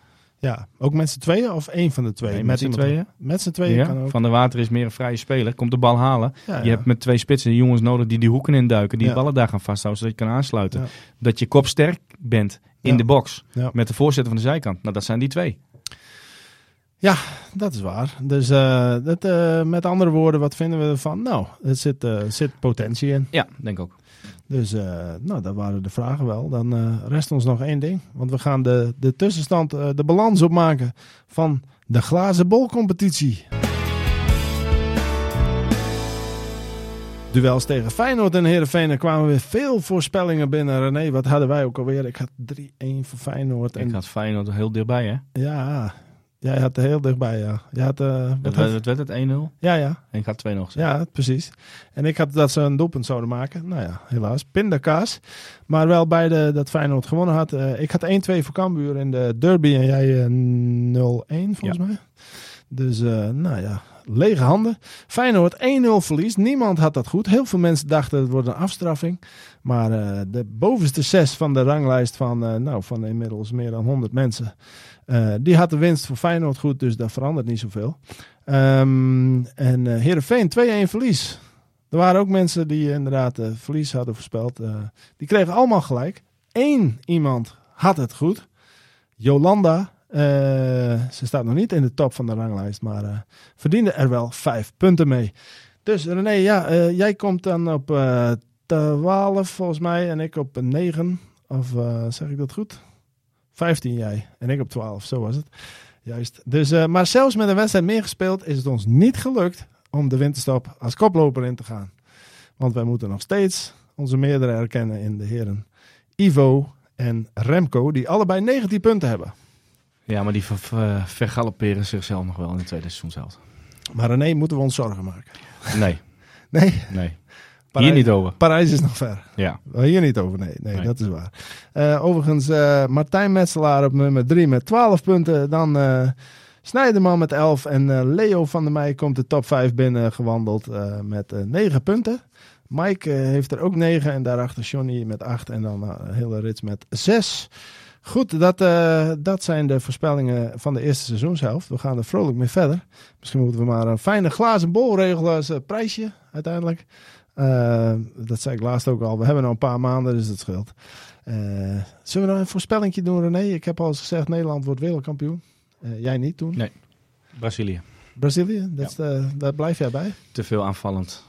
Ja, ook met z'n tweeën of één van de twee? met, met z'n tweeën. Met z'n tweeën ja, kan ook. Van de Water is meer een vrije speler. Komt de bal halen. je hebt met twee spitsen jongens nodig die die hoeken induiken. Die de ballen daar gaan vasthouden, zodat je kan aansluiten. Dat je kopsterk bent in de box. Met de voorzetten van de zijkant. Nou, dat zijn die twee. Ja, dat is waar. Dus uh, dat, uh, met andere woorden, wat vinden we ervan? Nou, er zit, uh, zit potentie in. Ja, denk ook. Dus uh, nou, dat waren de vragen wel. Dan uh, rest ons nog één ding. Want we gaan de, de tussenstand, uh, de balans opmaken van de glazen bol competitie. Duels tegen Feyenoord en Heerenveen. Er kwamen weer veel voorspellingen binnen. René, wat hadden wij ook alweer? Ik had 3-1 voor Feyenoord. En... Ik had Feyenoord heel dichtbij, hè? Ja, Jij had er heel dichtbij, ja. Je had, uh, wat het, werd het 1-0? Ja, ja. En ik had 2 nog. Ja, precies. En ik had dat ze een doelpunt zouden maken. Nou ja, helaas. Pindakaas. Maar wel bij de, dat Feyenoord gewonnen had. Uh, ik had 1-2 voor Cambuur in de derby en jij uh, 0-1 volgens ja. mij. Dus, nou ja, lege handen. Feyenoord 1-0 verlies. Niemand had dat goed. Heel veel mensen dachten het wordt een afstraffing. Maar de bovenste zes van de ranglijst van, nou, van inmiddels meer dan 100 mensen. Uh, die had de winst voor Feyenoord goed, dus dat verandert niet zoveel. Um, en uh, Heerenveen 2-1 verlies. Er waren ook mensen die inderdaad uh, verlies hadden voorspeld. die kregen allemaal gelijk. Eén iemand had het goed. Jolanda. ze staat nog niet in de top van de ranglijst, maar verdiende er wel vijf punten mee. Dus René, ja, jij komt dan op 12 volgens mij en ik op 9. Of zeg ik dat goed? 15 jij en ik op 12, zo was het. Juist. Dus, uh, maar zelfs met een wedstrijd meer gespeeld is het ons niet gelukt om de winterstop als koploper in te gaan. Want wij moeten nog steeds onze meerdere herkennen in de heren Ivo en Remco, die allebei 19 punten hebben. Ja, maar die ver, vergalopperen zichzelf nog wel in het tweede seizoen zelf. Maar René, moeten we ons zorgen maken? Nee. Nee? Nee. Parijs, hier niet over. Parijs is nog ver. Ja. Hier niet over, nee. Nee, dat is waar. Uh, overigens, uh, Martijn Metselaar op nummer 3 met 12 punten. Dan uh, Snijderman met 11. En Leo van der Meij komt de top 5 binnen gewandeld met 9 punten. Mike heeft er ook 9 en daarachter Johnny met 8 en dan een hele rits met 6. Goed, dat, uh, dat zijn de voorspellingen van de eerste seizoenshelft. We gaan er vrolijk mee verder. Misschien moeten we maar een fijne glazen bol regelen als uh, prijsje uiteindelijk. Uh, dat zei ik laatst ook al. We hebben nog een paar maanden, dus dat scheelt. zullen we nog een voorspellingje doen, René? Ik heb al eens gezegd, Nederland wordt wereldkampioen. jij niet toen? Nee, Brazilië. Brazilië, dat, ja. daar blijf jij bij? Te veel aanvallend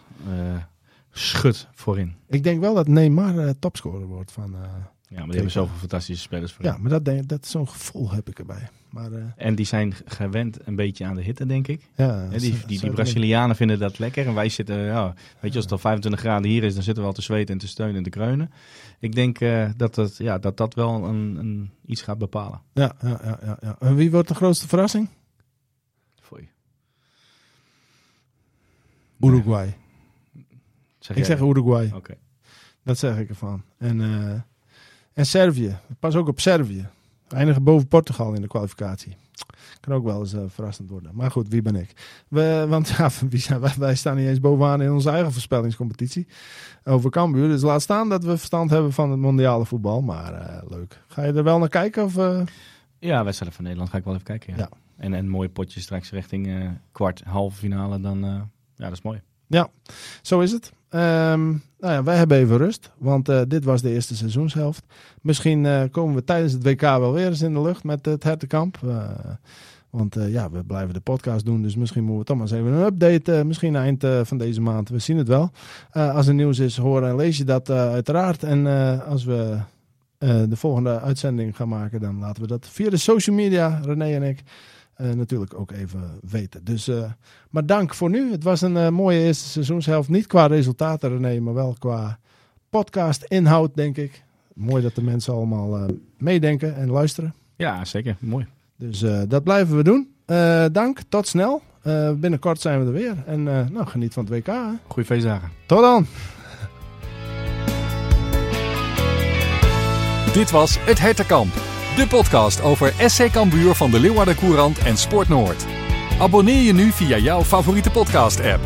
schut voorin. Ik denk wel dat Neymar topscorer wordt van... Ja, maar die hebben zoveel fantastische spelers voor. Ja, maar dat, denk, dat zo'n gevoel heb ik erbij. Maar, uh, en die zijn gewend een beetje aan de hitte, denk ik. Ja, die, die, die, die Brazilianen vinden dat lekker. En wij zitten, ja, weet je, als het al 25 graden hier is, dan zitten we al te zweten en te steunen en te kreunen. Ik denk uh, dat, dat, ja, dat dat wel een, een, iets gaat bepalen. Ja, ja, ja, ja, ja. En wie wordt de grootste verrassing? Voor je. Uruguay. Zeg ik zeg Uruguay. Oké. Okay. Dat zeg ik ervan. En... Uh, en Servië. Pas ook op Servië. Eindigen boven Portugal in de kwalificatie. Kan ook wel eens uh, verrassend worden. Maar goed, wie ben ik? We, want ja, wie zijn, wij, wij, staan niet eens bovenaan in onze eigen voorspellingscompetitie. Over Cambuur. Dus laat staan dat we verstand hebben van het mondiale voetbal. Maar uh, leuk. Ga je er wel naar kijken? Of, uh... Ja, wedstrijden van Nederland ga ik wel even kijken. Ja. ja. En, en mooie potjes straks richting kwart, halve finale. Dan, ja, dat is mooi. Ja, zo is het. Um, nou ja, wij hebben even rust, want uh, dit was de eerste seizoenshelft. Misschien uh, komen we tijdens het WK wel weer eens in de lucht met het hertenkamp. Uh, want ja, we blijven de podcast doen, dus misschien moeten we toch maar eens even een update. misschien eind van deze maand, we zien het wel. als er nieuws is, hoor en lees je dat uiteraard. En als we de volgende uitzending gaan maken, dan laten we dat via de social media, René en ik... Uh, natuurlijk ook even weten. Dus, uh, maar dank voor nu. Het was een uh, mooie eerste seizoenshelft. Niet qua resultaten, René, maar wel qua podcast inhoud, denk ik. Mooi dat de mensen allemaal meedenken en luisteren. Ja, zeker. Mooi. Dus dat blijven we doen. dank, tot snel. binnenkort zijn we er weer. En nou, geniet van het WK. Hè. Goeie feestdagen. Tot dan. Dit was Het Hertenkamp. De podcast over SC Cambuur van de Leeuwarden Courant en Sport Noord. Abonneer je nu via jouw favoriete podcast app.